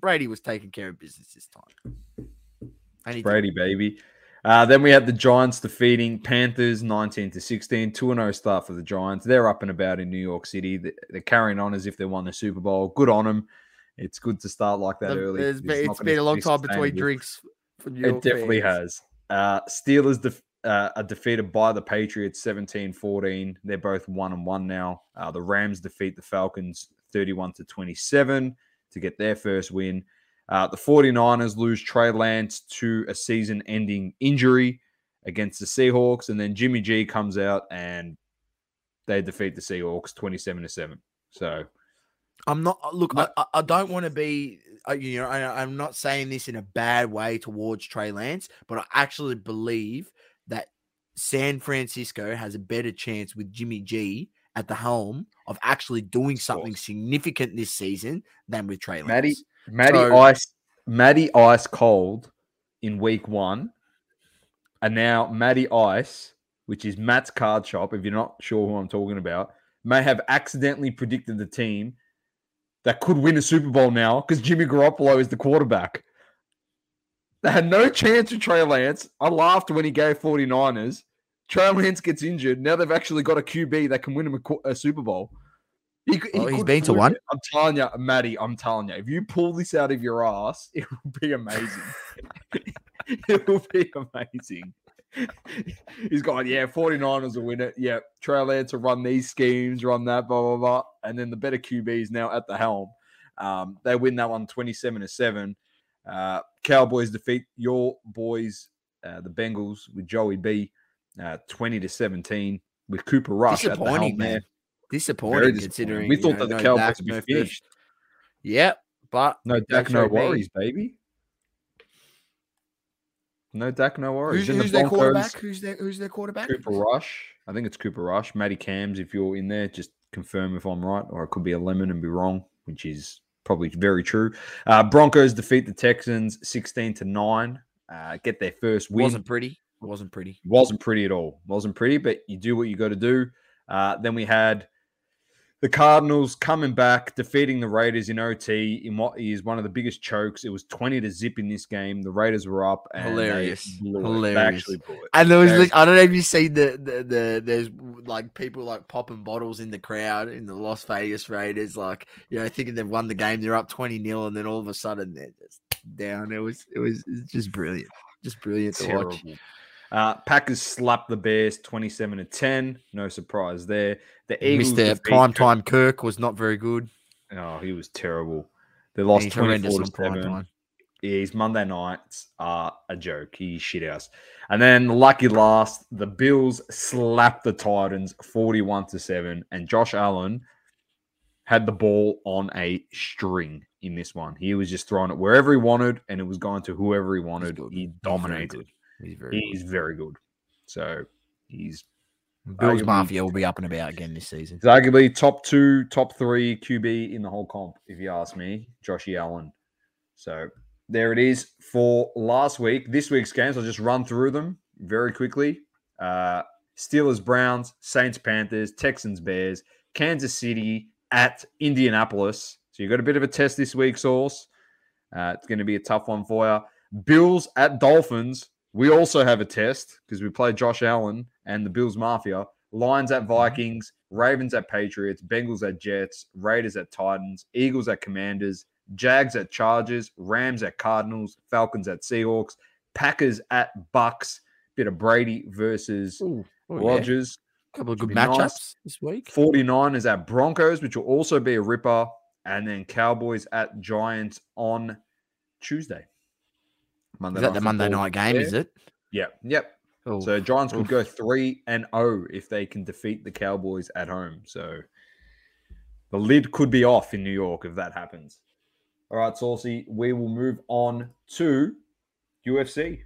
Brady was taking care of business this time. Brady, baby. Uh, then we had the Giants defeating Panthers 19 to 16, 2 0 start for the Giants. They're up and about in New York City. They're carrying on as if they won the Super Bowl. Good on them. It's good to start like that early. it's, been, it's been a long time between drinks. it definitely fans. has. Uh, Steelers def- uh, are defeated by the Patriots 17 14. They're both 1 and 1 now. Uh, the Rams defeat the Falcons 31 to 27 to get their first win. Uh, the 49ers lose Trey Lance to a season ending injury against the Seahawks. And then Jimmy G comes out and they defeat the Seahawks 27 to 7. So I'm not, look, I, I don't want to be you know, I, am not saying this in a bad way towards Trey Lance, but I actually believe that San Francisco has a better chance with Jimmy G at the helm of actually doing something significant this season than with Trey Lance. Matty, Matty so, Ice, Matty Ice cold in week one, and now Matty Ice, which is Matt's card shop. If you're not sure who I'm talking about, may have accidentally predicted the team that could win a Super Bowl now because Jimmy Garoppolo is the quarterback. They had no chance with Trey Lance. I laughed when he gave 49ers. Trey Lance gets injured. Now they've actually got a QB that can win him a, a Super Bowl. He, he oh, he's been to one. It. I'm telling you, Maddie, I'm telling you, if you pull this out of your ass, it will be amazing. it will be amazing. He's gone, yeah, 49ers will win it. Yeah, Trey Lance will run these schemes, run that, blah, blah, blah. And then the better QB is now at the helm. Um, they win that one 27 to 7. Uh, Cowboys defeat your boys, uh, the Bengals, with Joey B, uh, twenty to seventeen, with Cooper Rush disappointing, man. Disappointing, considering we thought know, that the no Cowboys Dak, would be no finished. Yep, but no Dak, no worries, me. baby. No Dak, no worries. Who's, who's the their quarterback? Who's their Who's their quarterback? Cooper Rush. I think it's Cooper Rush. Matty Cams, if you're in there, just confirm if I'm right, or it could be a lemon and be wrong, which is probably very true. Uh, Broncos defeat the Texans 16 to 9. Uh, get their first win. Wasn't pretty. Wasn't pretty. Wasn't pretty at all. Wasn't pretty, but you do what you got to do. Uh, then we had the Cardinals coming back, defeating the Raiders in OT in what is one of the biggest chokes. It was 20 to zip in this game. The Raiders were up. Hilarious. Hilarious. And there was, like, I don't know if you see the, the, the, there's like people like popping bottles in the crowd in the Las Vegas Raiders, like, you know, thinking they've won the game. They're up 20 nil, and then all of a sudden they're just down. It was, it was just brilliant. Just brilliant to Terrible. watch. Uh, Packers slapped the Bears 27 to 10. No surprise there. The Eagles. Mr. Prime Time Kirk was not very good. Oh, he was terrible. They lost 24 to 7. Yeah, his Monday nights are a joke. He's shit house. And then lucky last, the Bills slapped the Titans 41 to 7. And Josh Allen had the ball on a string in this one. He was just throwing it wherever he wanted, and it was going to whoever he wanted. He dominated. He's very he's good. very good. So he's Bills Mafia will be up and about again this season. He's arguably top two, top three QB in the whole comp, if you ask me, Joshy Allen. So there it is for last week. This week's games, I'll just run through them very quickly. Uh, Steelers, Browns, Saints, Panthers, Texans, Bears, Kansas City at Indianapolis. So you've got a bit of a test this week, Source. Uh, it's going to be a tough one for you. Bills at Dolphins. We also have a test because we played Josh Allen and the Bills Mafia. Lions at. Vikings, Ravens at Patriots, Bengals at Jets, Raiders at Titans, Eagles at Commanders, Jags at Chargers, Rams at Cardinals, Falcons at Seahawks, Packers at Bucks. Bit of Brady versus Oh, yeah. Rodgers. couple of good be nice. matchups this week. 49 is at Broncos, which will also be a ripper. And then Cowboys at Giants on Tuesday. Monday Is that the Monday night game? Is it? Yep. Yep. Oh, So Giants could Oof. go three and zero if they can defeat the Cowboys at home. So the lid could be off in New York if that happens. All right, Saucy, we will move on to UFC.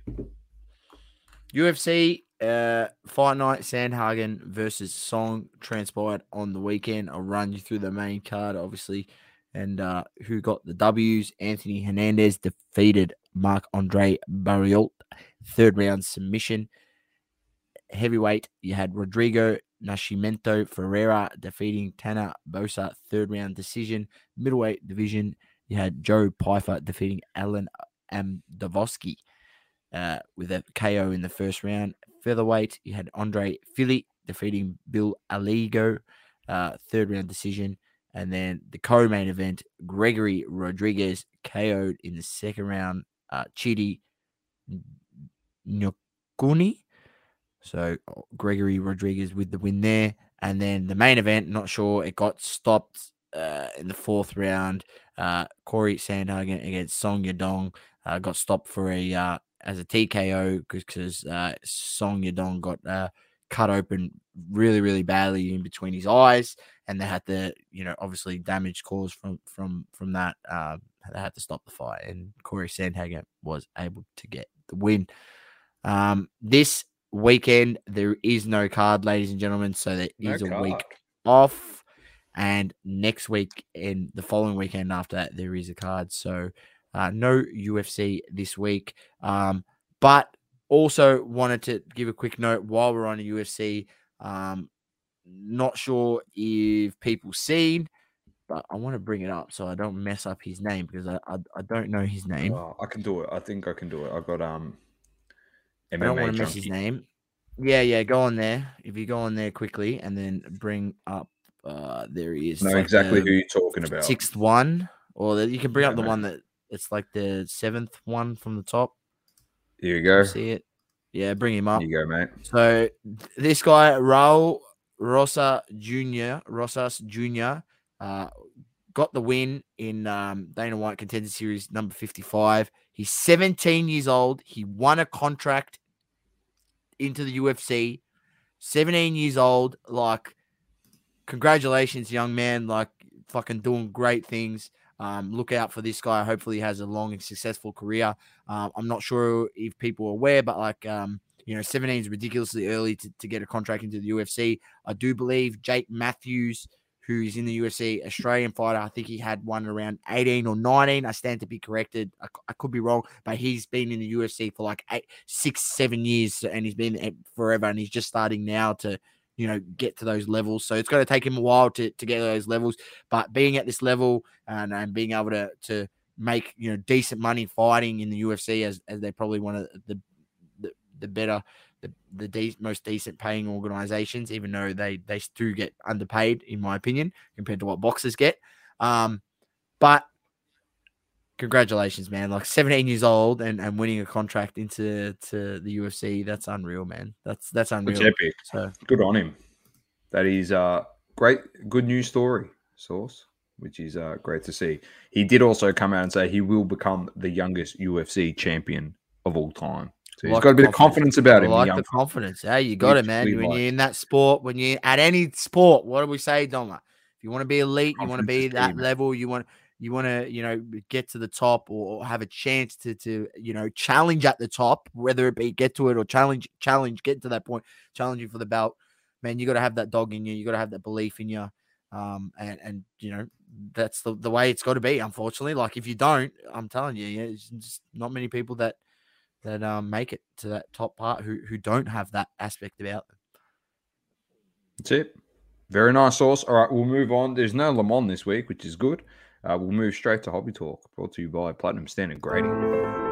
UFC uh, fight night Sandhagen versus Song transpired on the weekend. I'll run you through the main card, obviously, and uh, who got the W's. Anthony Hernandez defeated Mark Andre Barriot, third round submission. Heavyweight, you had Rodrigo Nascimento Ferreira defeating Tanner Boser, third round decision. Middleweight division, you had Joe Pyfer defeating Alen Amedovski uh, with a KO in the first round. Featherweight, you had Andre Fili defeating Bill Algeo, uh, third round decision. And then the co main event, Gregory Rodrigues KO'd in the second round, uh, Chidi Njokuani. So uh, Gregory Rodrigues with the win there. And then the main event, not sure, it got stopped uh, in the fourth round. Uh, Cory Sandhagen against Song Yadong uh, got stopped for a uh, as a TKO because uh, Song Yadong got uh, cut open really really badly in between his eyes, and they had the you know obviously damage caused from from from that. They had to stop the fight, and Cory Sandhagen was able to get the win. Um, this weekend there is no card, ladies and gentlemen, so there is a week off. And next week and the following weekend after that, there is a card. So uh, no UFC this week. Um, but also wanted to give a quick note while we're on the UFC. Um, not sure if people seen, but I want to bring it up so I don't mess up his name because I I, I don't know his name. Oh, I can do it. I think I can do it. I've got um I don't want MMA to mess his name. Yeah, yeah, go on there. If you go on there quickly and then bring up, uh, there he is. Know like exactly who you're talking about. Sixth one, or the, you can bring up the one that it's like the seventh one from the top. Here you go. See it? Yeah, bring him up. Here you go, mate. So th- this guy, Raul Rosa Jr., Rosas Jr., uh, got the win in um, Dana White Contender Series number 55. He's 17 years old. He won a contract into the UFC. 17 years old. Like, congratulations, young man. Like, fucking doing great things. Um, look out for this guy. Hopefully, he has a long and successful career. Um, I'm not sure if people are aware, but like, um, you know, 17 is ridiculously early to, to get a contract into the UFC. I do believe Jake Matthews, who's in the UFC, Australian fighter, I think he had one around 18 or 19. I stand to be corrected. I could be wrong, but he's been in the UFC for like eight, six, seven years, and he's been eh, forever, and he's just starting now to, you know, get to those levels. So it's going to take him a while to, to get to those levels. But being at this level and, and being able to to make you know decent money fighting in the UFC as as they're probably one of the the, the better the, the de- most decent paying organizations, even though they they do get underpaid in my opinion compared to what boxers get. Um, but congratulations, man! Like 17 years old and, and winning a contract into to the UFC, that's unreal, man. That's that's That's unreal. epic. So Good on him. That is uh great good news story, source, which is uh great to see. He did also come out and say he will become the youngest UFC champion of all time. So he's Like got a the bit of confidence about I him. like the confidence. Hey, you got it, man. When like. you're in that sport, when you're at any sport, what do we say, Doma? If you want to be elite, you want to be is key, that level, you want you want to, you know, get to the top or, have a chance to to, you know, challenge at the top, whether it be get to it or challenge, challenge, get to that point, challenging for the belt. Man, you got to have that dog in you. You got to have that belief in you. Um, and and you know, that's the, the way it's got to be, unfortunately. Like if you don't, I'm telling you, yeah, it's just not many people that that um make it to that top part who who don't have that aspect about them. That's it. Very nice sauce. All right, we'll move on. There's no Le Mans this week, which is good. Uh, we'll move straight to Hobby Talk, brought to you by Platinum Standard Grading.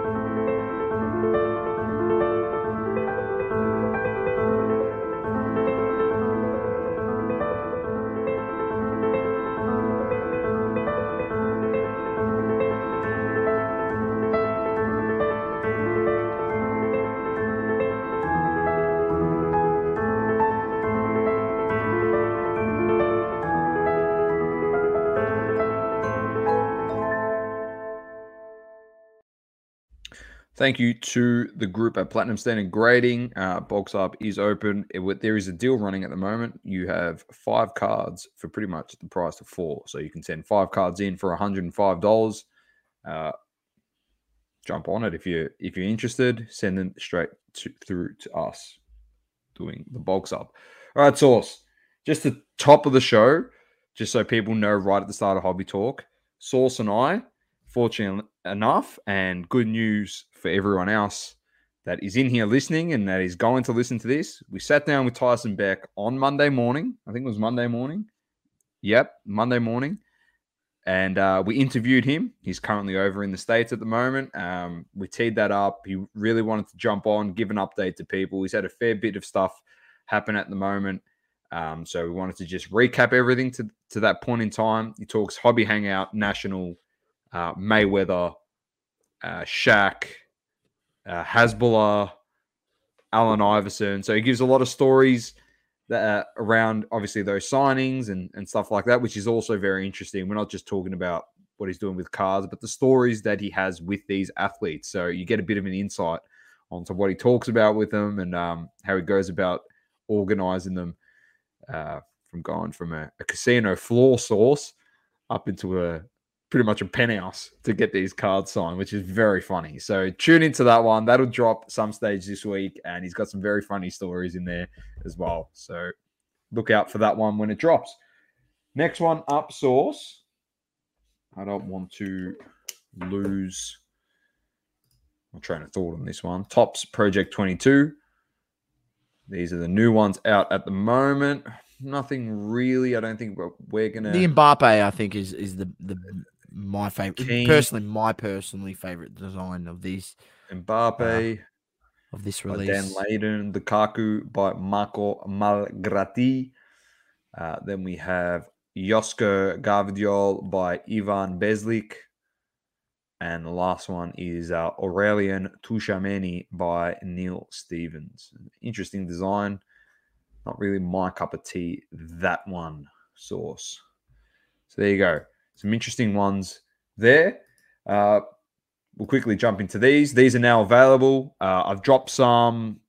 Thank you to the group at Platinum Standard Grading. Uh, Box Up is open. It, there is a deal running at the moment. You have five cards for pretty much the price of four. So you can send five cards in for $105. Uh, jump on it if you're if you're interested. Send them straight to, through to us doing the Box Up. All right, Source. Just the top of the show, just so people know right at the start of Hobby Talk. Source and I, fortunate enough, and good news for everyone else that is in here listening and that is going to listen to this. We sat down with Tyson Beck on Monday morning. I think it was Monday morning. Yep, Monday morning. And uh, we interviewed him. He's currently over in the States at the moment. Um, we teed that up. He really wanted to jump on, give an update to people. He's had a fair bit of stuff happen at the moment. Um, so we wanted to just recap everything to, to that point in time. He talks Hobby Hangout, National, uh, Mayweather, uh, Shaq, uh, Allen Iverson. So he gives a lot of stories that around obviously those signings and, and stuff like that, which is also very interesting. We're not just talking about what he's doing with cars, but the stories that he has with these athletes. So you get a bit of an insight onto what he talks about with them and um, how he goes about organizing them uh, from going from a, a casino floor source up into a pretty much a penthouse to get these cards signed, which is very funny. So tune into that one. That'll drop some stage this week, and he's got some very funny stories in there as well. So look out for that one when it drops. Next one up, source. I don't want to lose my train of thought on this one. Topps Project 22. These are the new ones out at the moment. Nothing really. I don't think we're, we're gonna. The Mbappe, I think, is is the the my favorite. King. Personally, my personally favorite design of these. Mbappe. Uh, of this release. Dan Layden, the Kaku by Marco Malgrati. Uh, then we have Josko Gvardiol by Ivan Beslik. And the last one is uh, Aurélien Tchouameni by Neil Stevens. Interesting design. Not really my cup of tea, that one sauce. So there you go. Some interesting ones there. Uh, we'll quickly jump into these. These are now available. Uh, I've dropped some,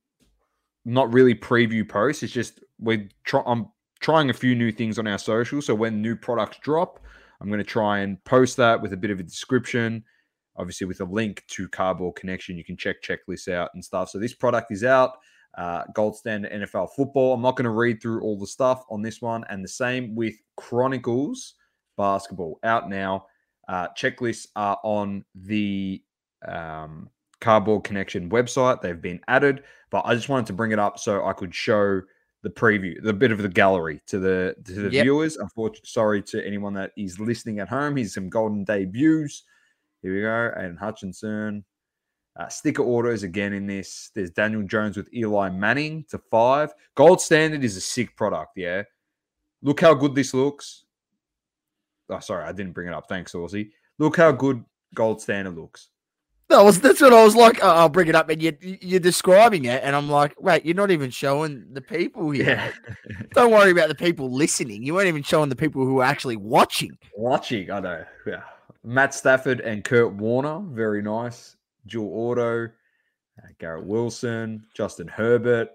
not really preview posts. It's just we're I'm trying a few new things on our social. So when new products drop, I'm going to try and post that with a bit of a description obviously with a link to Cardboard Connection. You can check checklists out and stuff. So this product is out. Uh, gold standard NFL football. I'm not going to read through all the stuff on this one, and the same with Chronicles basketball out now. Uh, checklists are on the um, Cardboard Connection website. They've been added, but I just wanted to bring it up so I could show the preview, the bit of the gallery to the to the yep. viewers. Unfortunately, sorry to anyone that is listening at home. Here's some golden debuts. Here we go. And Hutchinson. Uh, sticker autos again in this. There's Daniel Jones with Eli Manning to five. Gold Standard is a sick product. Yeah. Look how good this looks. Oh, sorry, I didn't bring it up. Thanks, Aussie. Look how good Gold Standard looks. That was that's what I was like. Oh, I'll bring it up, and you you're describing it, and I'm like, wait, you're not even showing the people here. Yeah. Don't worry about the people listening. You weren't even showing the people who are actually watching. Watching, I know. Yeah. Matt Stafford and Kurt Warner, very nice. Dual auto. Uh, Garrett Wilson, Justin Herbert.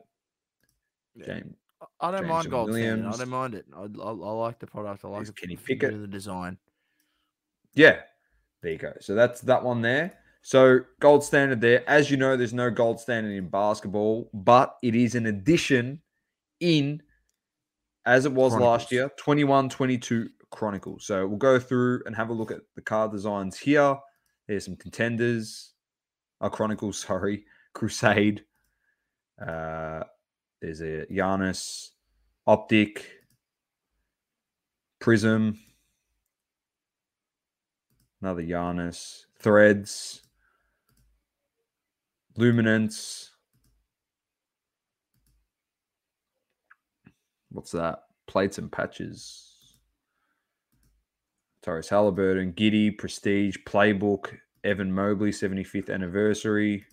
James, I don't James mind Gold Williams. I don't mind it. I, I, I, like the product. I like the, Kenny Pickett. the design. Yeah, there you go. So that's that one there. So gold standard there. As you know, there's no gold standard in basketball, but it is an addition in as it was Chronicles. last year, 21 22 Chronicles. So we'll go through and have a look at the card designs here. There's some contenders. Uh, Chronicles, sorry. Crusade. Uh, there's a Giannis, Optic, Prism, another Giannis, Threads, Luminance. What's that? Plates and patches. Tyrese Halliburton, Giddey, Prestige, Playbook, Evan Mobley, 75th anniversary,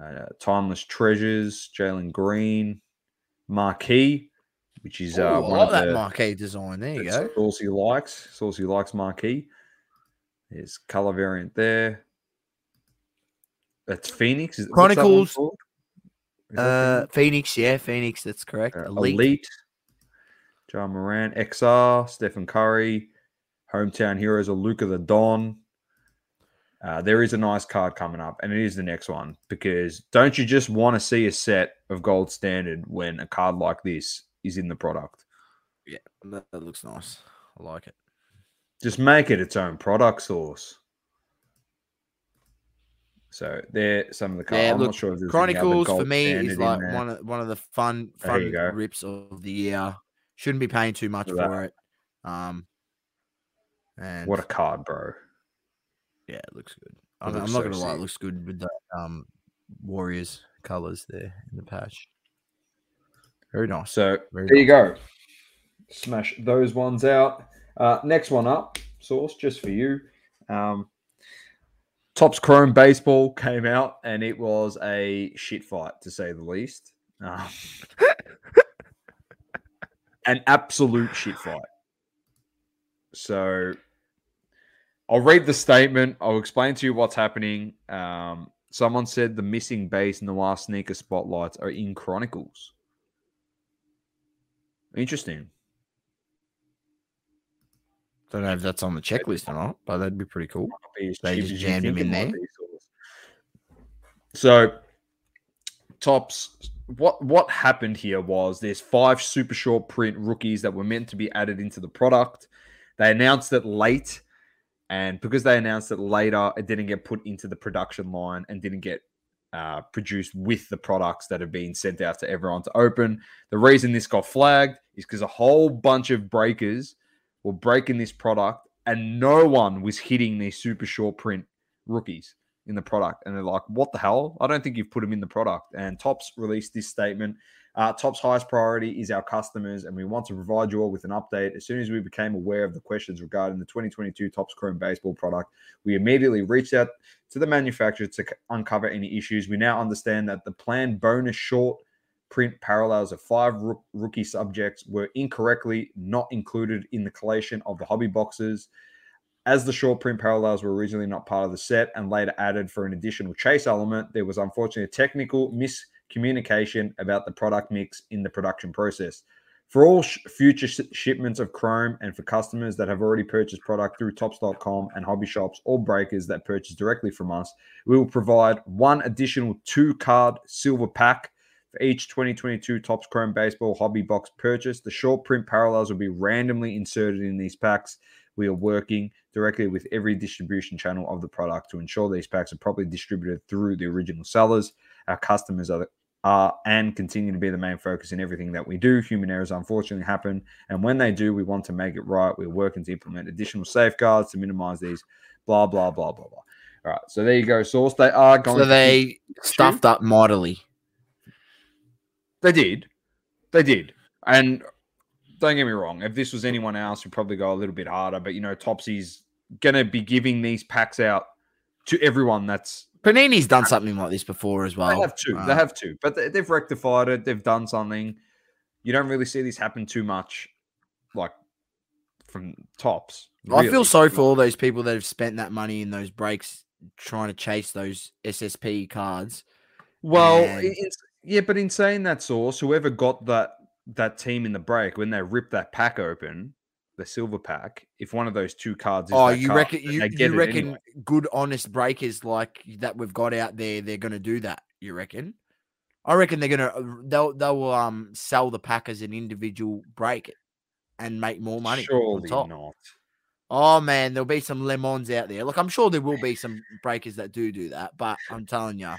uh, Timeless Treasures, Jalen Green, Marquee, which is uh, Ooh, one of that the, Marquee design. There you go. Saucy likes. Saucy likes Marquee. There's color variant there. That's Phoenix. Is, what's that one Chronicles, Uh, Phoenix? Phoenix, yeah, Phoenix. That's correct. Uh, Elite. Elite. Ja Morant, XR, Stephen Curry, hometown heroes of Luka the Don. Uh, there is a nice card coming up, and it is the next one because don't you just want to see a set of gold standard when a card like this is in the product? Yeah, that, that looks nice. I like it. Just make it its own product source. So there, some of the cards. Yeah, I'm look, not sure if there's Chronicles for me is like one of one of the fun Oh, fun go. rips of the year. Shouldn't be paying too much for it. Um, and What a card, bro! Yeah, it looks good. I'm, looks I'm not so gonna lie, it looks good with the um Warriors colors there in the patch. Very nice. So Very there you go. Smash those ones out. Uh, next one up, source just for you. Um, Topps Chrome Baseball came out, and it was a shit fight to say the least. Um, an absolute shit fight. So I'll read the statement. I'll explain to you what's happening. Um, someone said the missing base noir sneaker spotlights are in Chronicles. Interesting. Don't know if that's on the checklist or not, but that'd be pretty cool. be They just jammed him in there. be, sort of. So, Topps. What what happened here was there's five super short print rookies that were meant to be added into the product. They announced it late, and because they announced it later, it didn't get put into the production line and didn't get uh, produced with the products that have been sent out to everyone to open. The reason this got flagged is because a whole bunch of breakers were breaking this product, and no one was hitting these super short print rookies in the product. And they're like, what the hell? I don't think you've put them in the product. And Topps released this statement. Uh, Top's highest priority is our customers, and we want to provide you all with an update. As soon as we became aware of the questions regarding the 2022 Topps Chrome Baseball product, we immediately reached out to the manufacturer to uncover any issues. We now understand that the planned bonus short print parallels of five roo- rookie subjects were incorrectly not included in the collation of the hobby boxes. As the short print parallels were originally not part of the set and later added for an additional chase element, there was unfortunately a technical miscommunication about the product mix in the production process. For all sh- future sh- shipments of Chrome and for customers that have already purchased product through Topps.com and hobby shops or breakers that purchase directly from us, we will provide one additional two card silver pack for each 2022 Tops Chrome Baseball hobby box purchase. The short print parallels will be randomly inserted in these packs. We are working directly with every distribution channel of the product to ensure these packs are properly distributed through the original sellers. Our customers are, are and continue to be the main focus in everything that we do. Human errors unfortunately happen, and when they do, we want to make it right. We're working to implement additional safeguards to minimize these. Blah blah blah blah blah. All right, so there you go, source. They are going. So to they stuffed up mightily. They did. They did. And don't get me wrong, if this was anyone else, we'd probably go a little bit harder. But you know, Topsy's gonna be giving these packs out to everyone that's Panini's done something like this before as well. they have to. They have to. But they, they've rectified it. They've done something. You don't really see this happen too much, like from Topps. I feel really. sorry for all those people that have spent that money in those breaks trying to chase those SSP cards. Well, And- in- yeah, but in saying that source, whoever got that that team in the break when they ripped that pack open, the silver pack, if one of those two cards is Oh, you card, reckon you, you reckon anyway. good honest breakers like that we've got out there, they're gonna do that, you reckon? I reckon they're gonna uh, they'll they'll um sell the pack as an individual break and make more money. Surely not. Oh man, there'll be some lemons out there. Look, I'm sure there will be some breakers that do do that, but I'm telling you,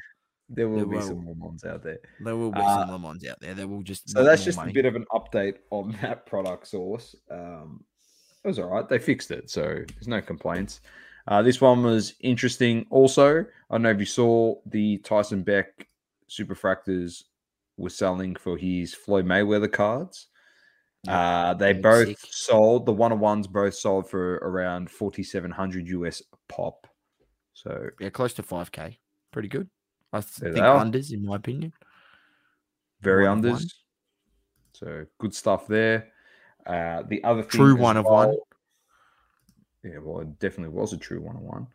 There will There be will. some ones out there. there will be Uh, some lemons out there. There will just So that's just money. a bit of an update on that product source. Um, it was all right. They fixed it, so there's no complaints. Uh, this one was interesting. Also, I don't know if you saw the Tyson Beck Superfractors were selling for his Floyd Mayweather cards. Uh, they both sick. sold. The one on ones both sold for around forty seven hundred US pop. So yeah, close to five k. Pretty good. I th- think unders, in my opinion. very One unders. one. So good stuff there. Uh, the other thing True one of one. Yeah, well, it definitely was a true one of one.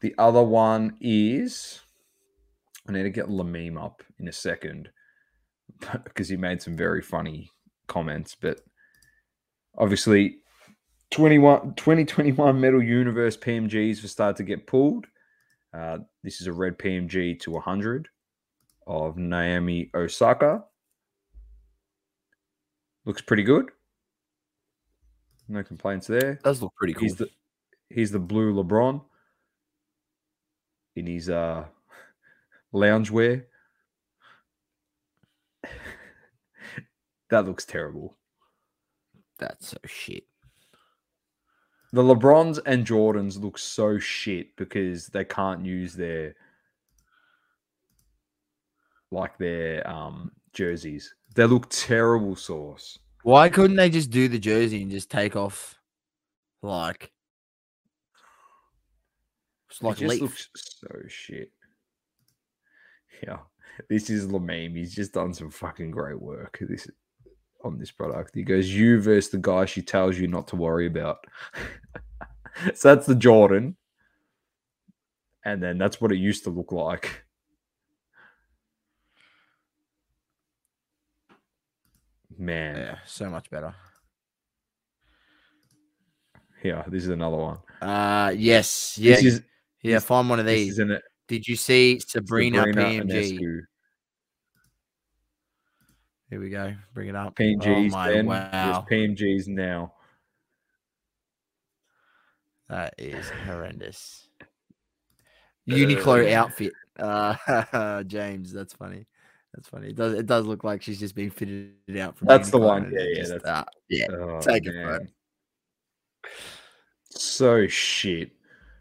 The other one is I need to get Lameme up in a second because he made some very funny comments. But obviously, 21, 2021 Metal Universe PMGs have started to get pulled. Uh, this is a red PMG to 100 of Naomi Osaka. Looks pretty good. No complaints there. Does look pretty cool. He's the he's the blue LeBron in his uh loungewear. that looks terrible. That's so shit. The LeBrons and Jordans look so shit because they can't use their like their um jerseys. They look terrible sauce. Why couldn't they just do the jersey and just take off like it's like it just leaf? looks so shit. Yeah, this is Lameme. He's just done some fucking great work. This on this product. He goes, "You versus the guy she tells you not to worry about." so that's the Jordan, and then that's what it used to look like. Man, Yeah, so much better. yeah, this is another one. Uh yes, yeah, is yeah. this- Find one of this these. an Did you see Sabrina, PMG? Ionescu. Here we go. Bring it up. PMGs. Oh my then. wow, PMGs now. that is horrendous. Uniqlo Uh, outfit. Uh, James, that's funny. That's funny. It does. It does look like she's just been fitted out from. That's the one. Yeah, yeah, just, that's- uh, yeah. Oh, Take it, bro. So shit.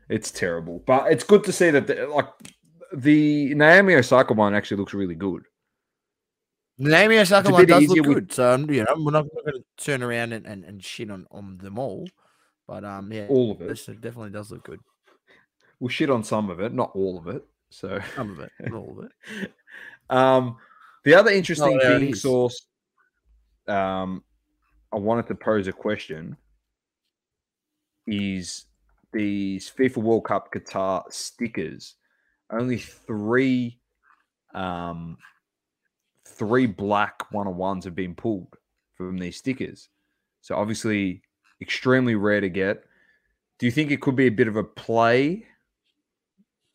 It's terrible. But it's good to see that the, like the Naomi Osaka one actually looks really good. Naomi Osaka one does look with- good. So um, you know, we're not going to turn around and, and, and shit on, on them all. But um, yeah, All of it. this definitely does look good. We'll shit on some of it, not all of it. So Some of it, not all of it. um the other interesting it thing source um I wanted to pose a question is these FIFA World Cup Qatar stickers. Only three um three black one on ones have been pulled from these stickers. So obviously extremely rare to get. Do you think it could be a bit of a play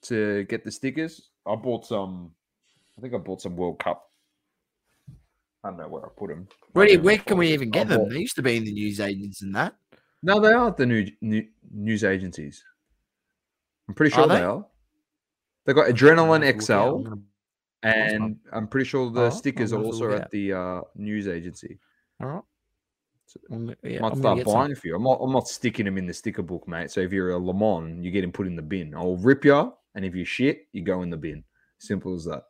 to get the stickers? I bought some I think I bought some World Cup. I don't know where I put them. Where, you- where can we even get them? They used to be in the news agents and that. No, they are at the new, new news agencies. I'm pretty sure Are they? they? are. They've got Adrenaline have to look out. I'm XL, and I'm pretty sure the stickers are gonna have to also at the uh, news agency. All right. So- I'm yeah, Might I'm start get some. buying a few. I'm not, I'm not sticking them in the sticker book, mate. So if you're a Le Mans, you get him put in the bin. I'll rip you, and if you shit, you go in the bin. Simple as that.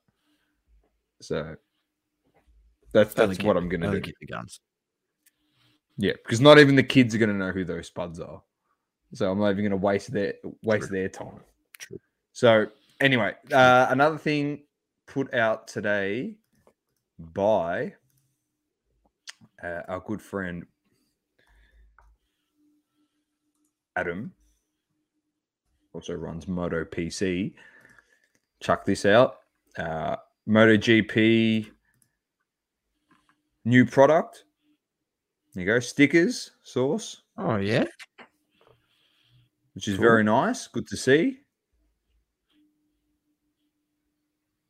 So that's that's what I'm gonna do. keep the guns. Yeah, because not even the kids are going to know who those spuds are. So I'm not even going to waste their waste True. their time. True. So anyway, uh, another thing put out today by uh, our good friend Adam, also runs Moto PC. Chuck this out. Uh, MotoGP new product. There you go. Stickers source, Oh yeah. which is Cool. very nice. Good to see.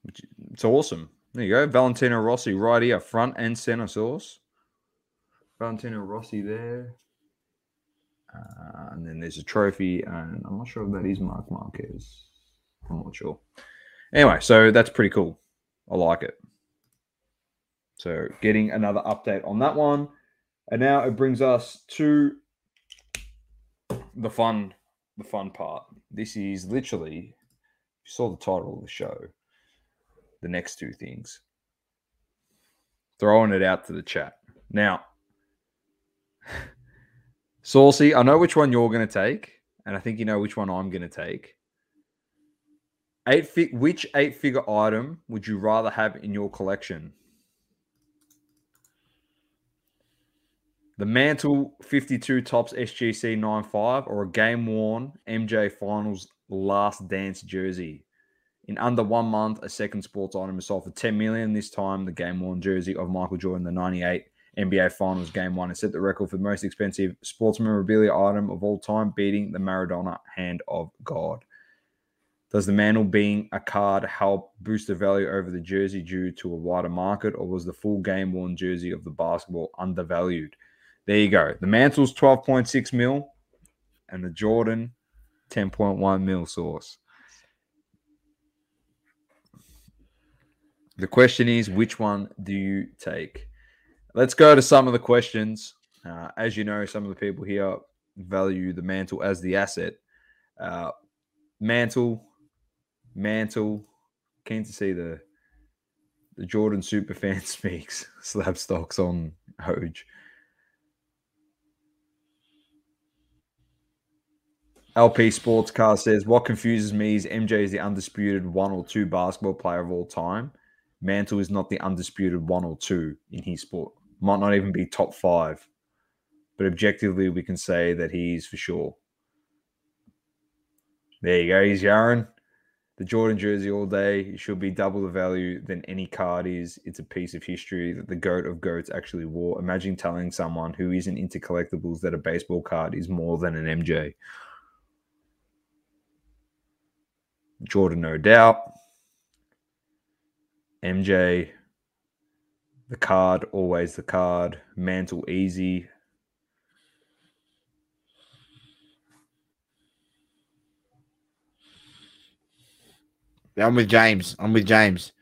Which, it's awesome. There you go. Valentino Rossi right here, front and center source. Valentino Rossi there. Uh, and then there's a trophy, and I'm not sure if that is Marc Marquez. I'm not sure. Anyway, so that's pretty cool. I like it. So getting another update on that one. And now it brings us to the fun, the fun part. This is literally, you saw the title of the show, the next two things. Throwing it out to the chat. Now, Saucy, I know which one you're going to take, and I think you know which one I'm going to take. Eight fi- which eight figure item would you rather have in your collection? The Mantle 52 Topps SGC 95 or a game worn MJ Finals Last Dance jersey In under one month, a second sports item is sold for 10 million. This time, the game worn jersey of Michael Jordan, the 98 NBA Finals Game One, and set the record for the most expensive sports memorabilia item of all time, beating the Maradona Hand of God. Does the mantle being a card help boost the value over the jersey due to a wider market, or was the full game worn jersey of the basketball undervalued? There you go. The mantle's 12.6 mil, and the Jordan 10.1 mil Sauce. The question is, which one do you take? Let's go to some of the questions. Uh, as you know, some of the people here value the mantle as the asset. Uh, mantle, mantle. Keen to see the the Jordan super fan speaks. Slab stocks on Hoj. LP Sports Car says, What confuses me is MJ is the undisputed one or two basketball player of all time. Mantle is not the undisputed one or two in his sport. Might not even be top five. But objectively, we can say that he's for sure. There you go. He's Yaron. The Jordan jersey all day. It should be double the value than any card is. It's a piece of history that the GOAT of GOATs actually wore. Imagine telling someone who isn't into collectibles that a baseball card is more than an MJ. Jordan, no doubt. MJ, the card, always the card. Mantle, easy. I'm with James. I'm with James.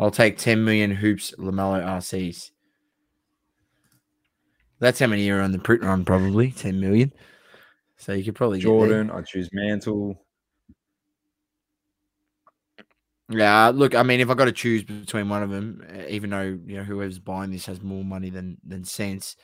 I'll take 10 million hoops LaMelo RCs. That's how many are on the print run, probably 10 million. So you could probably Jordan. I choose Mantle. Yeah, look, I mean, if I got to choose between one of them, even though you know whoever's buying this has more money than than sense,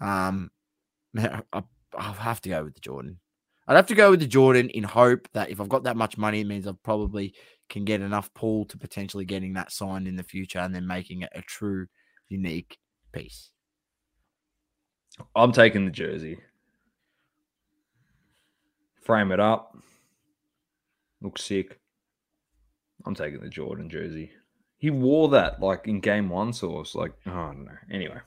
um, I, I'll have to go with the Jordan. I'd have to go with the Jordan in hope that if I've got that much money, it means I've probably can get enough pull to potentially getting that signed in the future and then making it a true unique piece. I'm taking the jersey. Frame it up. Looks sick. I'm taking the Jordan jersey. He wore that like in game one Sauce. Like, oh, I don't know. Anyway.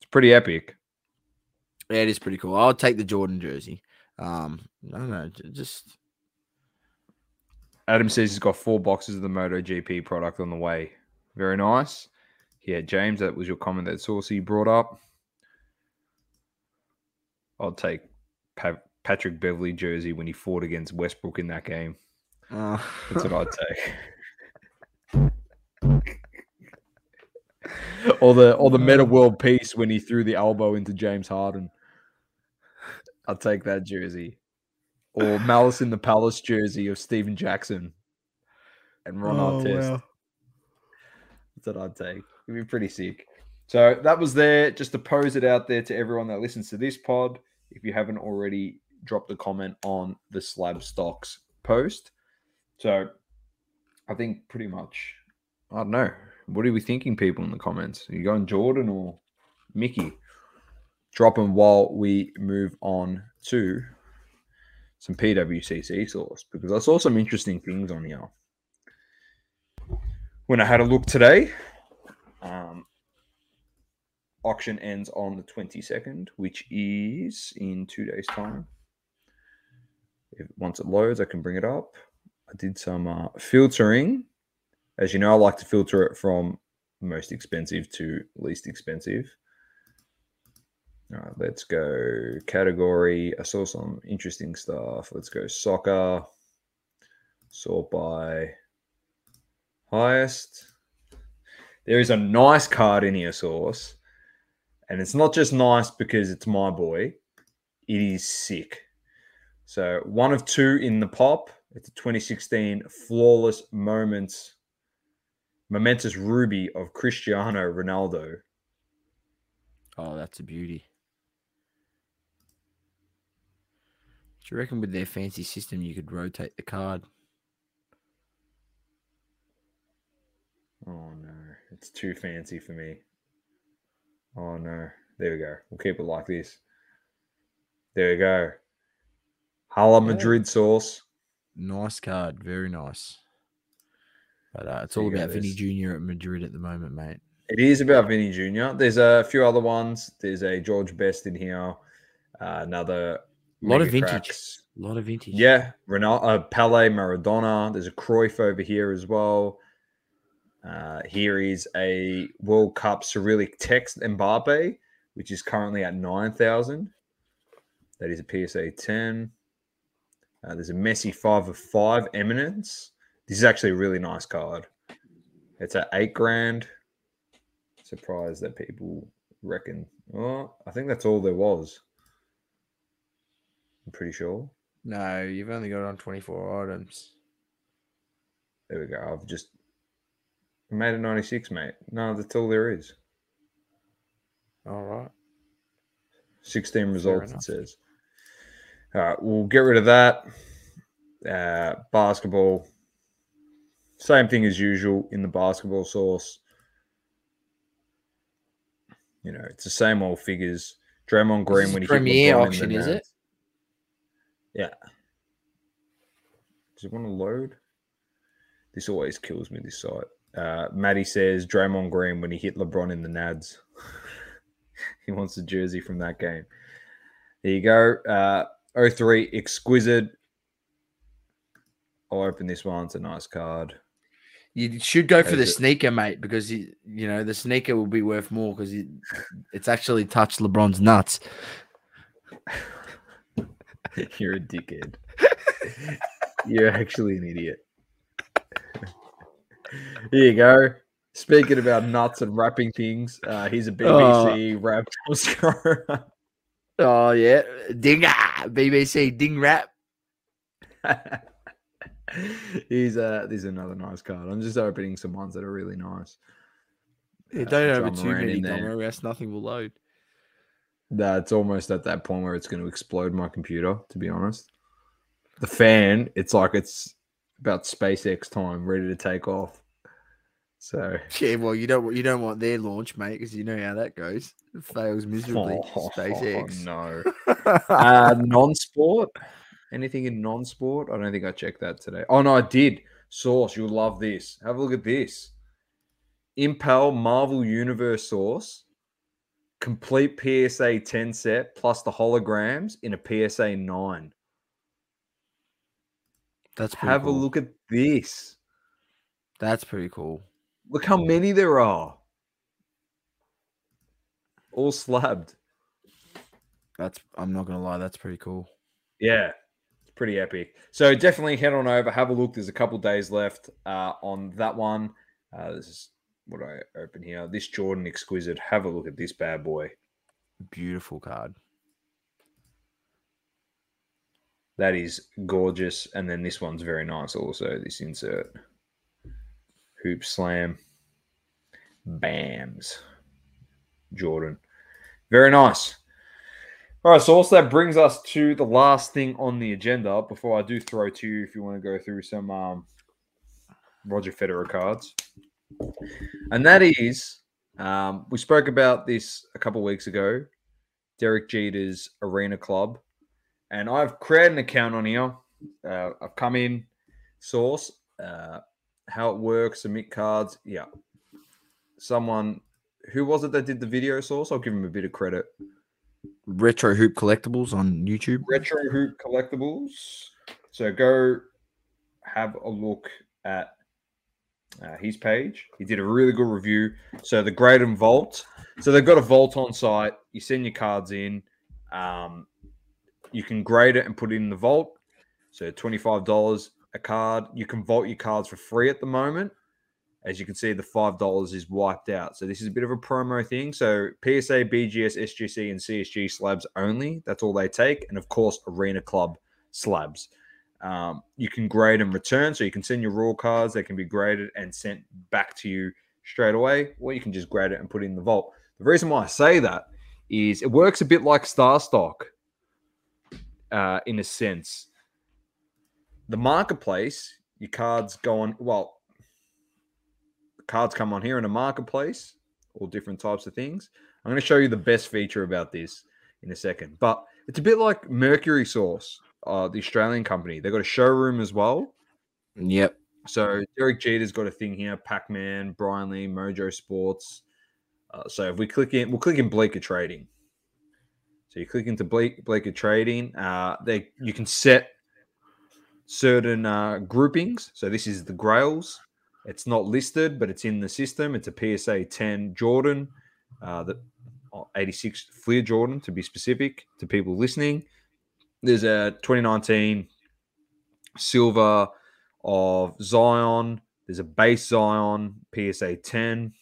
It's pretty epic. Yeah, it is pretty cool. I'll take the Jordan jersey. Um, I don't know, just Adam says he's got four boxes of the MotoGP product on the way. Very nice. Yeah, James, that was your comment that Saucy brought up. I'll take pa- Patrick Beverley jersey when he fought against Westbrook in that game. Uh. That's what I'd take. or the or the Metta World Peace when he threw the elbow into James Harden. I'll take that jersey. Or Malice in the Palace jersey of Stephen Jackson and Ron oh, Artest. Wow. That's what I'd take. It'd be pretty sick. So that was there just to pose it out there to everyone that listens to this pod. If you haven't already dropped a comment on the slab stocks post. So I think pretty much, I don't know. What are we thinking, people, in the comments? Are you going Jordan or Mickey? Drop them while we move on to some PWCC Sauce because I saw some interesting things on here. When I had a look today, um, auction ends on the 22nd, which is in two days' time. If, once it loads, I can bring it up. I did some uh, filtering. As you know, I like to filter it from most expensive to least expensive. All right, let's go category. I saw some interesting stuff. Let's go soccer. Sort by highest. There is a nice card in here, Sauce. And it's not just nice because it's my boy, it is sick. So, one of two in the pop. It's a 2016 flawless moments, momentous ruby of Cristiano Ronaldo. Oh, that's a beauty. Do you reckon with their fancy system you could rotate the card? Oh no, it's too fancy for me. Oh no. There we go. We'll keep it like this. There we go. Hala Madrid sauce. nice card, very nice. But uh, it's all There go, about Vinny Junior at Madrid at the moment, mate. It is about Vinny Jr. There's a few other ones. There's a George Best in here. Uh, another Lot of vintage. Cracks. A lot of vintage. Yeah, Ronaldo, uh, Pele, Maradona. There's a Cruyff over here as well. Uh, here is a World Cup Cyrillic text Mbappe, which is currently at 9,000. That is a PSA 10. Uh, there's a Messi 5 of 5 Eminence. This is actually a really nice card. It's at 8 grand. Surprised that people reckon. Oh, I think that's all there was. I'm pretty sure. No, you've only got on 24 items. There we go. I've just made a 96, mate. No, that's all there is. All right. 16 results, it says. All right, we'll get rid of that. Uh, basketball. Same thing as usual in the basketball Sauce. You know, it's the same old figures. Draymond Green when he Premier hit LeBron in the auction, is it? Yeah. Does it want to load? This always kills me, this site. Uh, Maddie says Draymond Green when he hit LeBron in the Nads. he wants a jersey from that game. There you go. Uh, 03 Exquisite. I'll open this one. It's a nice card. You should go for the it- sneaker, mate, because you, you know the sneaker will be worth more because it's actually touched LeBron's nuts. You're a dickhead. You're actually an idiot. Here you go. Speaking about nuts and wrapping things, uh, here's a BBC wrap score. Oh yeah, ding ah, BBC ding rap. he's uh, there's another nice card. I'm just opening some ones that are really nice. Yeah, Uh, don't drum open too many, in there. Dom, or else nothing will load. That's almost at that point where it's going to explode my computer. To be honest, the fan, it's like it's about SpaceX time, ready to take off. So Yeah, well, you don't you don't want their launch, mate, because you know how that goes. It fails miserably. Oh, SpaceX. no. uh, non-sport. Anything in non-sport? I don't think I checked that today. Oh no, I did. Sauce, you'll love this. Have a look at this. Impel Marvel Universe Sauce. Complete PSA 10 set plus the holograms in a PSA 9. That's Have cool. a look at this. That's pretty cool. Look how many there are. All slabbed. That's I'm not gonna lie, that's pretty cool. Yeah, it's pretty epic. So definitely head on over, have a look. There's a couple days left uh, on that one. Uh, this is what I open here. This Jordan Exquisite. Have a look at this bad boy. Beautiful card. That is gorgeous. And then this one's very nice also. This insert. Hoop Slam. Bams. Jordan. Very nice. All right, so also that brings us to the last thing on the agenda before I do throw to you if you want to go through some um, Roger Federer cards. And that is, um, we spoke about this a couple weeks ago, Derek Jeter's Arena Club. And I've created an account on here. Uh, I've come in, Sauce, uh, how it works, submit cards. Yeah. Someone, who was it that did the video Sauce? I'll give him a bit of credit. Retro hoop collectibles on YouTube. Retro Hoop Collectibles. So go have a look at uh, his page. He did a really good review. So the Grade and Vault. So they've got a vault on site. You send your cards in. Um, you can grade it and put it in the vault. So $25 a card. You can vault your cards for free at the moment. As you can see, the $5 is wiped out. So this is a bit of a promo thing. So PSA, BGS, SGC, and CSG slabs only. That's all they take. And of course, Arena Club slabs. Um, you can grade and return. So you can send your raw cards. They can be graded and sent back to you straight away. Or you can just grade it and put it in the vault. The reason why I say that is it works a bit like Star Stock uh, in a sense. The marketplace, your cards go on, well, cards come on here in a marketplace, all different types of things. I'm going to show you the best feature about this in a second, but it's a bit like Mercury Sauce. Uh, the Australian company. They've got a showroom as well. Yep. So Derek Jeter's got a thing here. Pac Man, Brian Lee, Mojo Sports. Uh, so if we click in, we'll click in Bleecker Trading. So you click into Bleak, Bleecker Trading. Uh, they you can set certain uh, groupings. So this is the Grails. It's not listed, but it's in the system. It's a PSA 10 Jordan, uh, the 86 Fleer Jordan to be specific to people listening. There's a 2019 silver of Zion. There's a base Zion PSA 10.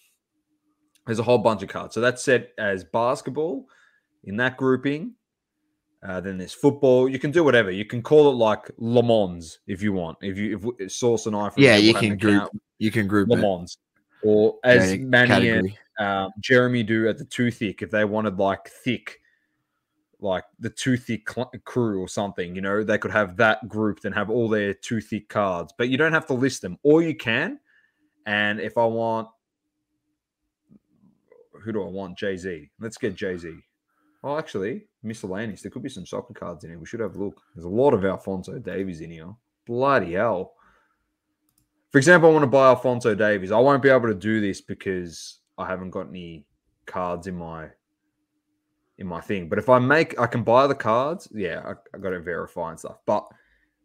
There's a whole bunch of cards. So that's set as basketball in that grouping. Uh, then there's football. You can do whatever. You can call it like Le Mans if you want. If you if Sauce and I, for yeah, you can group. You can group Le Mans, or as yeah, Manny and um, Jeremy do at the Too Thick. If they wanted like thick, like the Too Thick cl- crew or something, you know, they could have that grouped and have all their Too Thick cards. But you don't have to list them, or you can. And if I want, who do I want? Jay Z. Let's get Jay Z. Well, actually, miscellaneous. There could be some soccer cards in here. We should have a look. There's a lot of Alphonso Davies in here. Bloody hell. For example, I want to buy Alphonso Davies. I won't be able to do this because I haven't got any cards in my in my thing. But if I make, I can buy the cards. Yeah, I, I got to verify and stuff. But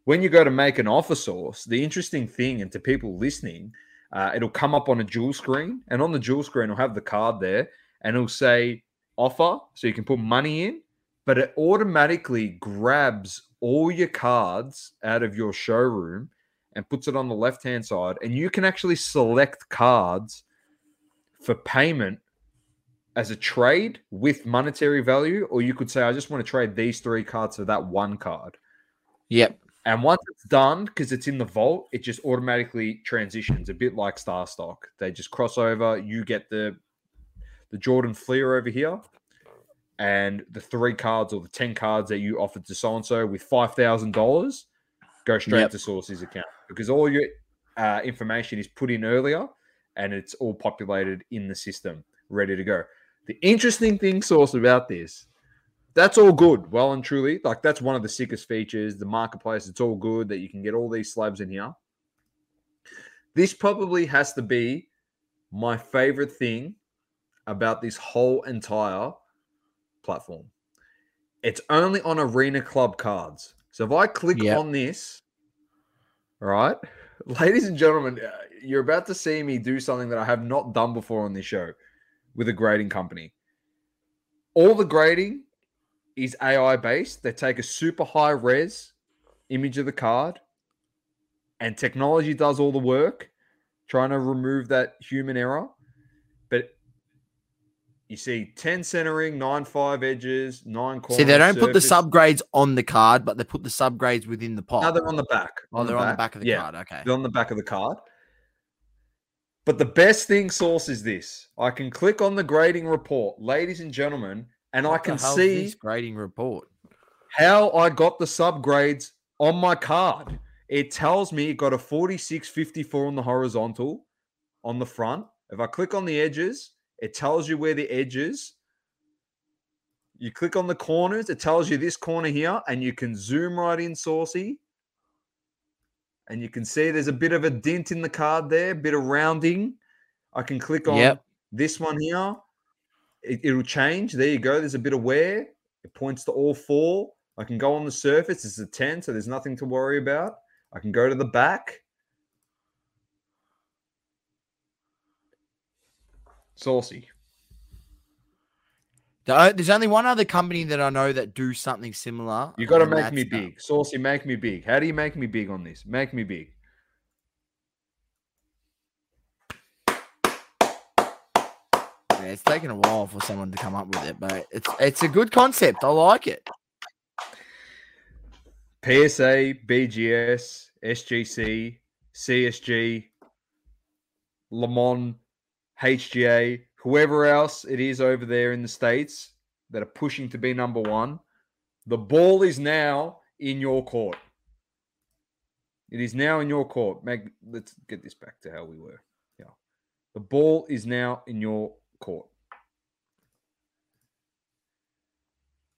when you go to make an offer Sauce, the interesting thing, and to people listening, uh, it'll come up on a dual screen, and on the dual screen, it'll have the card there, and it'll say offer, so you can put money in, but it automatically grabs all your cards out of your showroom and puts it on the left hand side. And you can actually select cards for payment as a trade with monetary value, or you could say, I just want to trade these three cards for that one card. Yep. And once it's done, because it's in the vault, it just automatically transitions, a bit like Star Stock. They just cross over. You get the the Jordan Fleer over here, and the three cards or the 10 cards that you offered to so and so with $5,000 go straight yep. to Sauce's account because all your uh, information is put in earlier and it's all populated in the system, ready to go. The interesting thing, Sauce, about this, that's all good, well and truly. Like, that's one of the sickest features. The marketplace, it's all good that you can get all these slabs in here. This probably has to be my favorite thing about this whole entire platform. It's only on Arena Club cards. So if I click yep. on this, right, ladies and gentlemen, uh, you're about to see me do something that I have not done before on this show with a grading company. All the grading is AI based. They take a super high res image of the card, and technology does all the work, trying to remove that human error. But you see 10 centering, 9 5 edges, 9 corners. See, they don't surface. put the subgrades on the card, but they put the subgrades within the pot. No, they're on the back. Oh, they're the on the back of the yeah, card. Okay. They're on the back of the card. But the best thing Sauce is this. I can click on the grading report, ladies and gentlemen, and what I can see grading report. How I got the subgrades on my card. It tells me it got a 4654 on the horizontal on the front. If I click on the edges, it tells you where the edge is. You click on the corners, it tells you this corner here, and you can zoom right in, Saucy. And you can see there's a bit of a dent in the card there, a bit of rounding. I can click on yep. this one here. It, will change. There you go. There's a bit of wear. It points to all four. I can go on the surface. It's a 10, so there's nothing to worry about. I can go to the back. Saucy. There's only one other company that I know that do something similar. You got to make me big, Saucy. Make me big. How do you make me big on this? Make me big. Yeah, it's taken a while for someone to come up with it, but it's it's a good concept. I like it. PSA, BGS, SGC, CSG, Le Mans, HGA, whoever else it is over there in the States that are pushing to be number one, the ball is now in your court. It is now in your court. Meg, let's get this back to how we were. Yeah. The ball is now in your court.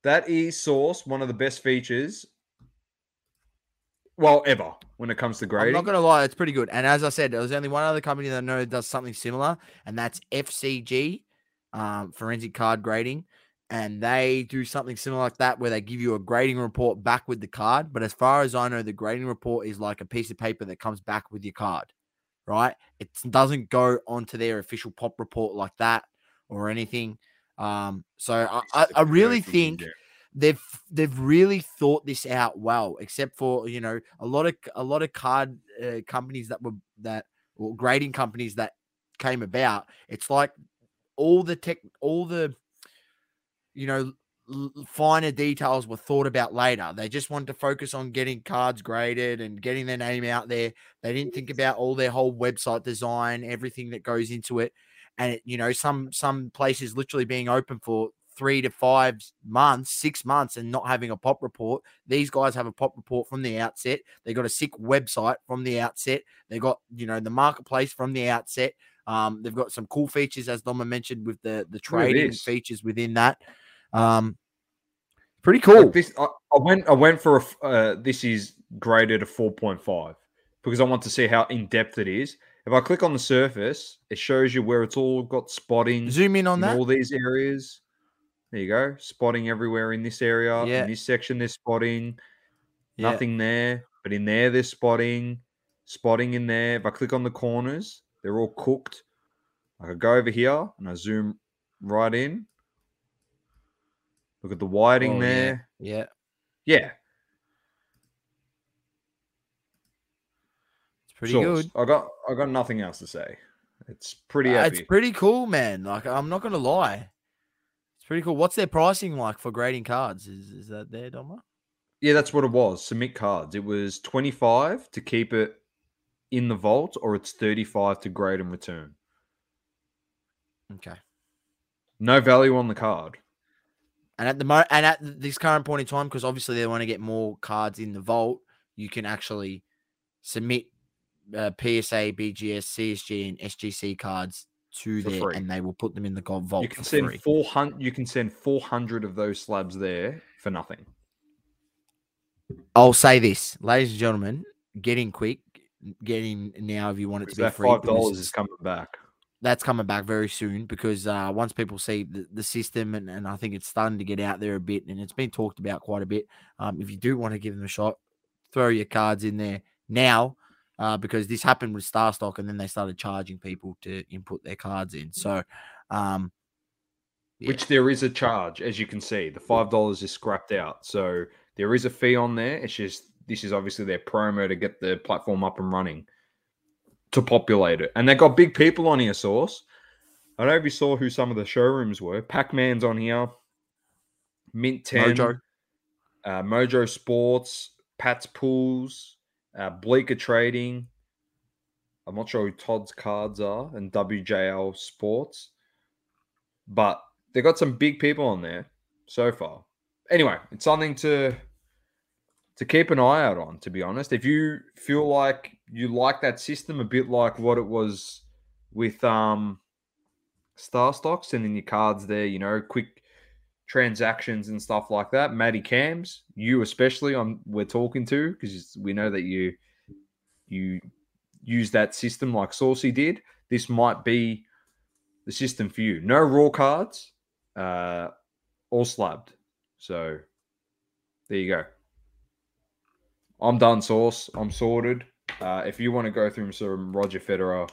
That is Sauce, one of the best features well, ever when it comes to grading. I'm not gonna lie, it's pretty good. And as I said, there's only one other company that I know does something similar, and that's FCG, um, Forensic Card Grading. And they do something similar like that, where they give you a grading report back with the card. But as far as I know, the grading report is like a piece of paper that comes back with your card, right? It doesn't go onto their official pop report like that or anything. Um, so I, I, I really think. They've they've really thought this out well except for you know a lot of a lot of card uh, companies that were that or grading companies that came about. It's like all the tech all the you know l- finer details were thought about later. They just wanted to focus on getting cards graded and getting their name out there. They didn't think about all their whole website design everything that goes into it. And it, you know some some places literally being open for three to five months, six months, and not having a pop report. These guys have a pop report from the outset. They got a sick website from the outset. They got you know the marketplace from the outset. Um, they've got some cool features, as Doma mentioned, with the the trading features within that. Um, pretty cool. Like this, I, I went. I went for a. Uh, this is graded a four point five because I want to see how in depth it is. If I click on the surface, it shows you where it's all got spotting Zoom in on in that. all these areas. There you go, spotting everywhere in this area. Yeah. In this section, they're spotting. Yeah. Nothing there, but in there, they're spotting. Spotting in there. If I click on the corners, they're all cooked. I could go over here and I zoom right in. Look at the whiting Oh, there. Yeah, Yeah, it's pretty Sauce. good. I got I got nothing else to say. It's pretty Uh, it's pretty cool, man. Like I'm not gonna lie, it's pretty cool. What's their pricing like for grading cards? Is is that there, Doma? yeah, that's what it was. Submit cards. It was 25 to keep it in the vault, or it's 35 to grade and return. Okay. No value on the card. And at the mo- and at this current point in time, because obviously they want to get more cards in the vault, you can actually submit uh, PSA, BGS, CSG, and SGC cards to For there, free. and they will put them in the gold vault you can send 400 you can send 400 of those slabs there for nothing. I'll say this, ladies and gentlemen, get in quick, get in now if you want it to be that free. $5 is coming back. that's coming back very soon because uh, once people see the, the system and, and I think it's starting to get out there a bit and it's been talked about quite a bit. Um, if you do want to give them a shot, throw your cards in there now uh, because this happened with Star Stock and then they started charging people to input their cards in. So, um, yeah. Which there is a charge, as you can see. The five dollars is scrapped out. So there is a fee on there. It's just this is obviously their promo to get the platform up and running to populate it. And they got big people on here, Sauce. I don't know if you saw who some of the showrooms were. Pac-Man's on here. Mint 10, Mojo. Uh, Mojo Sports, Pat's Pools, uh, Bleecker Trading. I'm not sure who Todd's cards are, and WJL Sports. But they've got some big people on there so far. Anyway, it's something to to keep an eye out on. To be honest, if you feel like you like that system a bit like what it was with um Star Stock, sending your cards there, you know, quick transactions and stuff like that. Matty Cams, you especially, I'm we're talking to because we know that you you use that system like Saucy did. This might be the system for you. No raw cards, uh, all slabbed. So there you go. I'm done, Sauce. I'm sorted. Uh, if you want to go through some Roger Federer,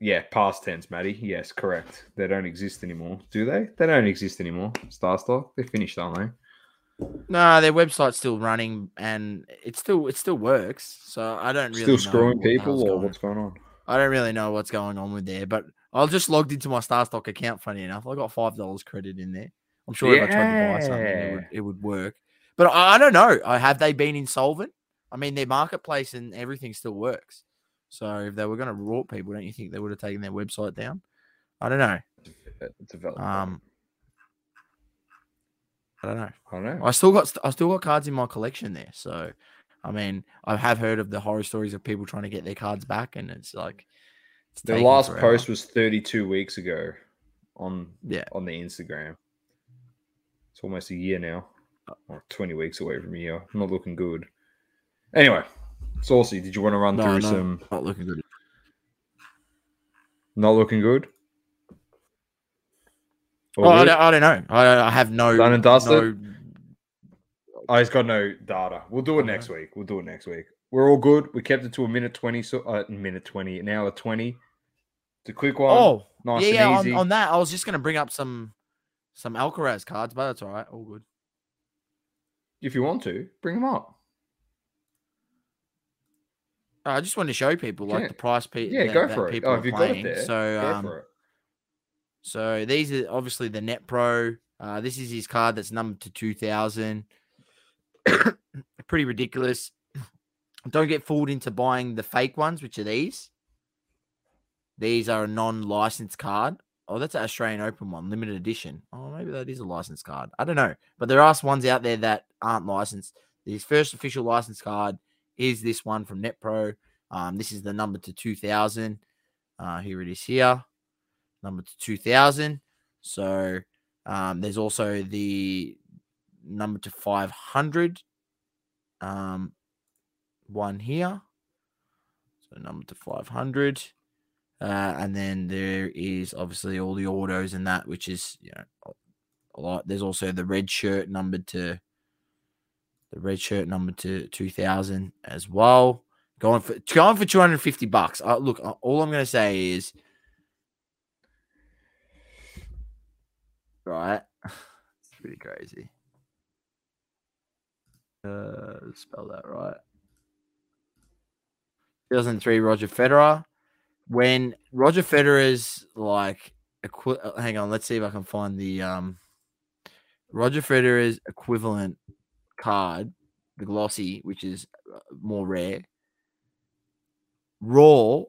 yeah, past tense, Matty. Yes, correct. They don't exist anymore, do they? They don't exist anymore. Starstock, they're finished, aren't they? No, their website's still running and it still it still works. So I don't really Still know screwing people, or what's going on? I don't really know what's going on with there, but I just logged into my Starstock account. Funny enough, I got five dollars credit in there. I'm sure if I tried to buy something, it would, it would work. But I, I don't know. I have they been insolvent? I mean, their marketplace and everything still works. So if they were going to rort people, don't you think they would have taken their website down? I don't know. Developed. Um, I don't know. I don't know. I still got I still got cards in my collection there. So, I mean, I have heard of the horror stories of people trying to get their cards back, and it's like it's The last forever. post was 32 weeks ago on Yeah. on the Instagram. It's almost a year now. Or 20 weeks away from here. Not looking good. Anyway, Saucy, did you want to run No, through no, some not looking good. not looking good? Oh, I, don't, I don't know. I, I have no. Done and dusted? no- Oh, he's got no data. We'll do it next week. We'll do it next week. We're all good. We kept it to a minute 20, so uh, minute 20, an hour 20. It's a quick one. Oh, nice yeah, and yeah. easy. On, on that, I was just going to bring up some some Alcaraz cards, but that's all right. All good. If you want to, bring them up. I just want to show people like Yeah. the price. Pe- Yeah, that, go for it. People Oh, are playing. there? So, um, so these are obviously the NetPro. Uh, this is his card that's numbered to two thousand. Pretty ridiculous. Don't get fooled into buying the fake ones, which are these. These are a non-licensed card. Oh, that's an Australian Open one, limited edition. Oh, maybe that is a licensed card. I don't know, but there are some ones out there that aren't licensed. His first official license card is this one from NetPro. Um, this is the number to 2000. Uh, here it is here, number to 2000. So um, there's also the number to 500 um, one here. So number to 500. Uh, and then there is obviously all the autos and that, which is, you know, a- lot. There's also the red shirt numbered to the red shirt number to 2000 as well. Going for going for 250 bucks. Uh, look, uh, all I'm going to say is right. It's pretty crazy. Uh, spell that right. 2003 Roger Federer. When Roger Federer's like, equi- uh, hang on, let's see if I can find the um, Roger Federer's equivalent card, the glossy, which is uh, more rare. Raw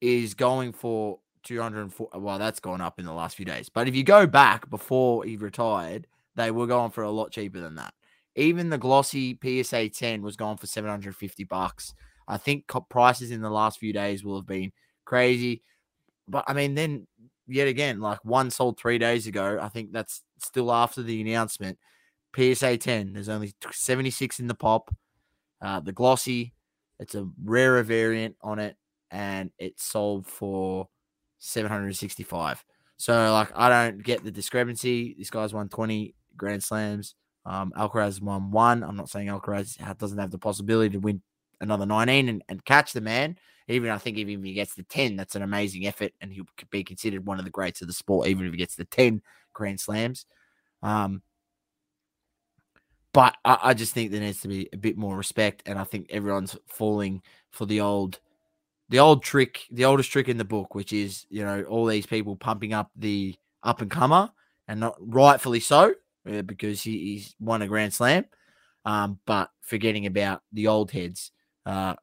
is going for 204. Well, that's gone up in the last few days. But if you go back before he retired, they were going for a lot cheaper than that. Even the glossy PSA 10 was going for 750 bucks. I think prices in the last few days will have been crazy. But I mean, then yet again, like one sold three days ago. I think that's still after the announcement. PSA 10, there's only 76 in the pop. Uh, the glossy, it's a rarer variant on it, and it sold for 765. So, like, I don't get the discrepancy. This guy's won 20 Grand Slams. Um, Alcaraz won one. I'm not saying Alcaraz doesn't have the possibility to win another 19 and, and catch the man. Even I think even if he gets the 10, that's an amazing effort, and he'll be considered one of the greats of the sport, even if he gets the 10 Grand Slams. Um, but I, I just think there needs to be a bit more respect, and I think everyone's falling for the old, the old trick, the oldest trick in the book, which is you know all these people pumping up the up and comer, and not rightfully so, because he, he's won a Grand Slam, um, but forgetting about the old heads, uh,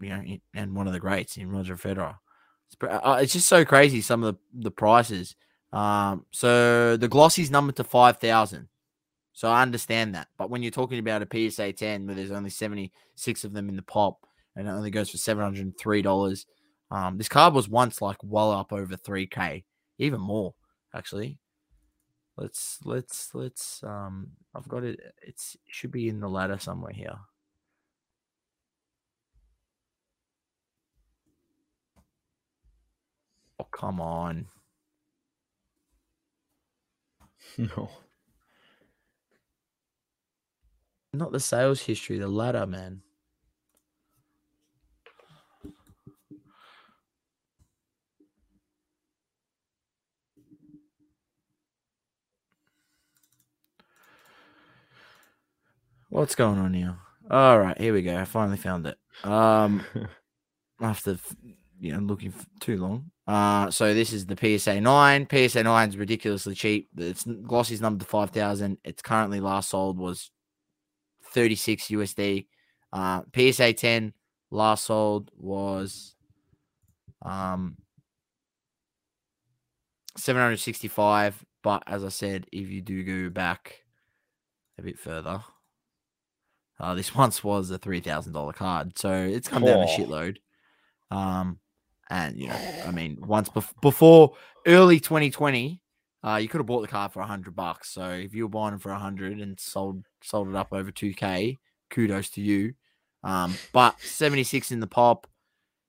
you know, and one of the greats in Roger Federer. It's, uh, it's just so crazy some of the, the prices. Um, so the glossy's numbered to five thousand. So I understand that. But when you're talking about a PSA 10 where there's only 76 of them in the pop and it only goes for $703, um, this card was once like well up over 3K, even more, actually. Let's, let's, let's, um, I've got it. It's, it should be in the ladder somewhere here. Oh, come on. No. Not the sales history, the ladder, man. What's going on here? All right, here we go. I finally found it. Um, after you know looking too long. Uh, so this is the PSA nine. PSA nine is ridiculously cheap. It's glossy's number to five thousand. It's currently last sold was thirty six USD. Uh, PSA ten last sold was um seven hundred sixty five. But as I said, if you do go back a bit further, uh, this once was a three thousand dollar card, so it's come down a Oh. shitload. Um, and you know, I mean, once bef- before early 2020, Uh, you could have bought the car for hundred bucks. So if you were buying for hundred and sold sold it up over two k, kudos to you. Um, but seventy six in the pop,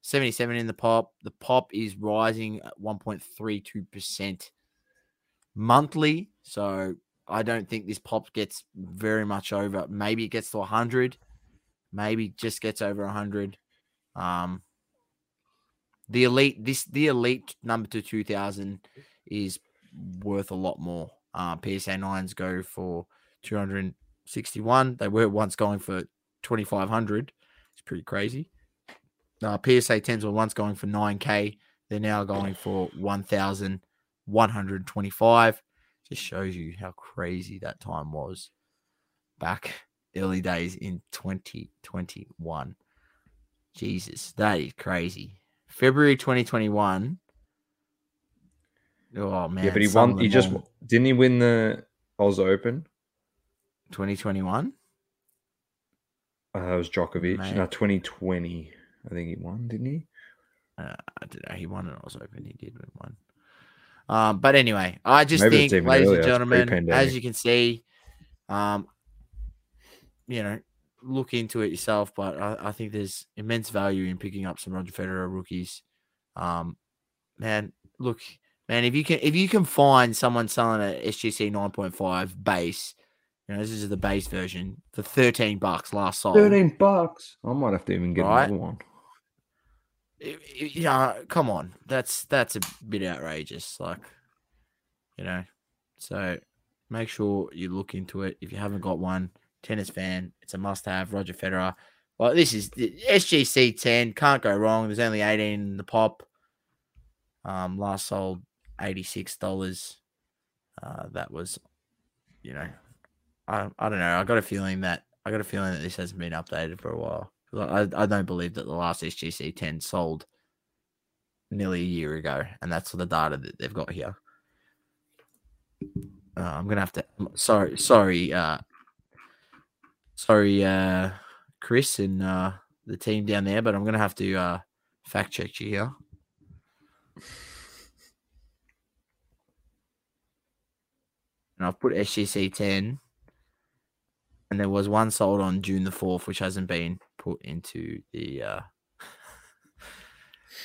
seventy seven in the pop. The pop is rising at one point three two percent monthly. So I don't think this pop gets very much over. Maybe it gets to hundred. Maybe just gets over hundred. Um, the elite this the elite number to two thousand is worth a lot more. Uh, PSA nines go for two hundred sixty one. They were once going for twenty five hundred. It's pretty crazy. Uh, PSA tens were once going for nine k. They're now going for one thousand one hundred twenty five. Just shows you how crazy that time was back early days in 2021. Jesus, that is crazy. February 2021. Oh man. Yeah, but he won. He just didn't he win the Oz Open? 2021. Uh, it was Djokovic. Mate. No, 2020. I think he won, didn't he? Uh, I don't know. He won it. I was hoping he did win one. Um, but anyway, I just Maybe think, ladies earlier, and gentlemen, as you can see, um, you know, look into it yourself. But I, I think there's immense value in picking up some Roger Federer rookies. Um, man, look, man, if you can if you can find someone selling a SGC 9.5 base, you know, this is the base version for 13 bucks last sold. 13 bucks. I might have to even get Right. another one. Yeah, come on. That's that's a bit outrageous. Like, you know. So make sure you look into it. If you haven't got one, tennis fan, it's a must have. Roger Federer. Well, this is the SGC 10. Can't go wrong. There's only 18 in the pop. Um, last sold $86. Uh, that was, you know, I, I don't know. I got a feeling that I got a feeling that this hasn't been updated for a while. I, I don't believe that the last SGC 10 sold nearly a year ago, and that's the data that they've got here. Uh, I'm gonna have to. Sorry, sorry, uh, sorry, uh, Chris and uh, the team down there, but I'm gonna have to uh, fact check you here. And I've put SGC 10 and there was one sold on June the fourth, which hasn't been put into the uh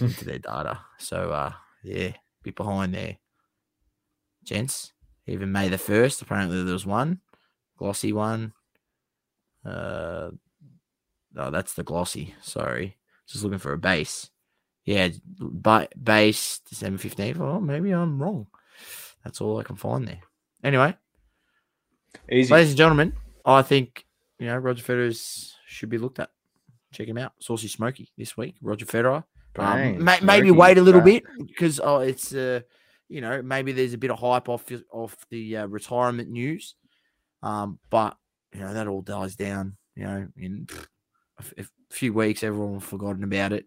into their data. So uh yeah, bit behind there. Gents. Even May the first, apparently there was one. Glossy one. Uh oh, that's the glossy. Sorry. Just looking for a base. Yeah, ba- base December 15th. Oh, maybe I'm wrong. That's all I can find there. Anyway, Easy. Ladies and gentlemen, I think you know Roger Federer should be looked at. Check him out, Saucy Smoky this week. Roger Federer. Um, may, maybe wait a little bit because oh, it's uh, you know maybe there's a bit of hype off the- off the uh, retirement news, um, but you know that all dies down. You know, in a, f- a few weeks, everyone will have forgotten about it.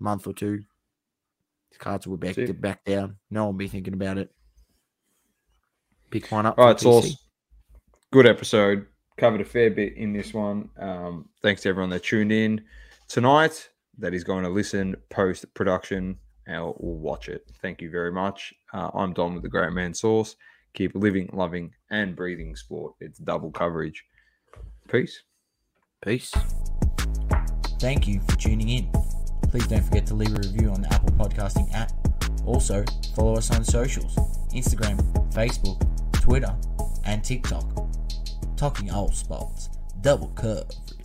A month or two, the cards will back back down. No one will be thinking about it. Pick one up. All right, Sauce. PC. Good episode. Covered a fair bit in this one. Um, thanks to everyone that tuned in tonight. That is going to listen post production or watch it. Thank you very much. Uh, I'm Don with the Great Man Sauce. Keep living, loving, and breathing sport. It's double coverage. Peace. Peace. Thank you for tuning in. Please don't forget to leave a review on the Apple Podcasting app. Also, follow us on socials Instagram, Facebook, Twitter, and TikTok. Talking all sports, double coverage.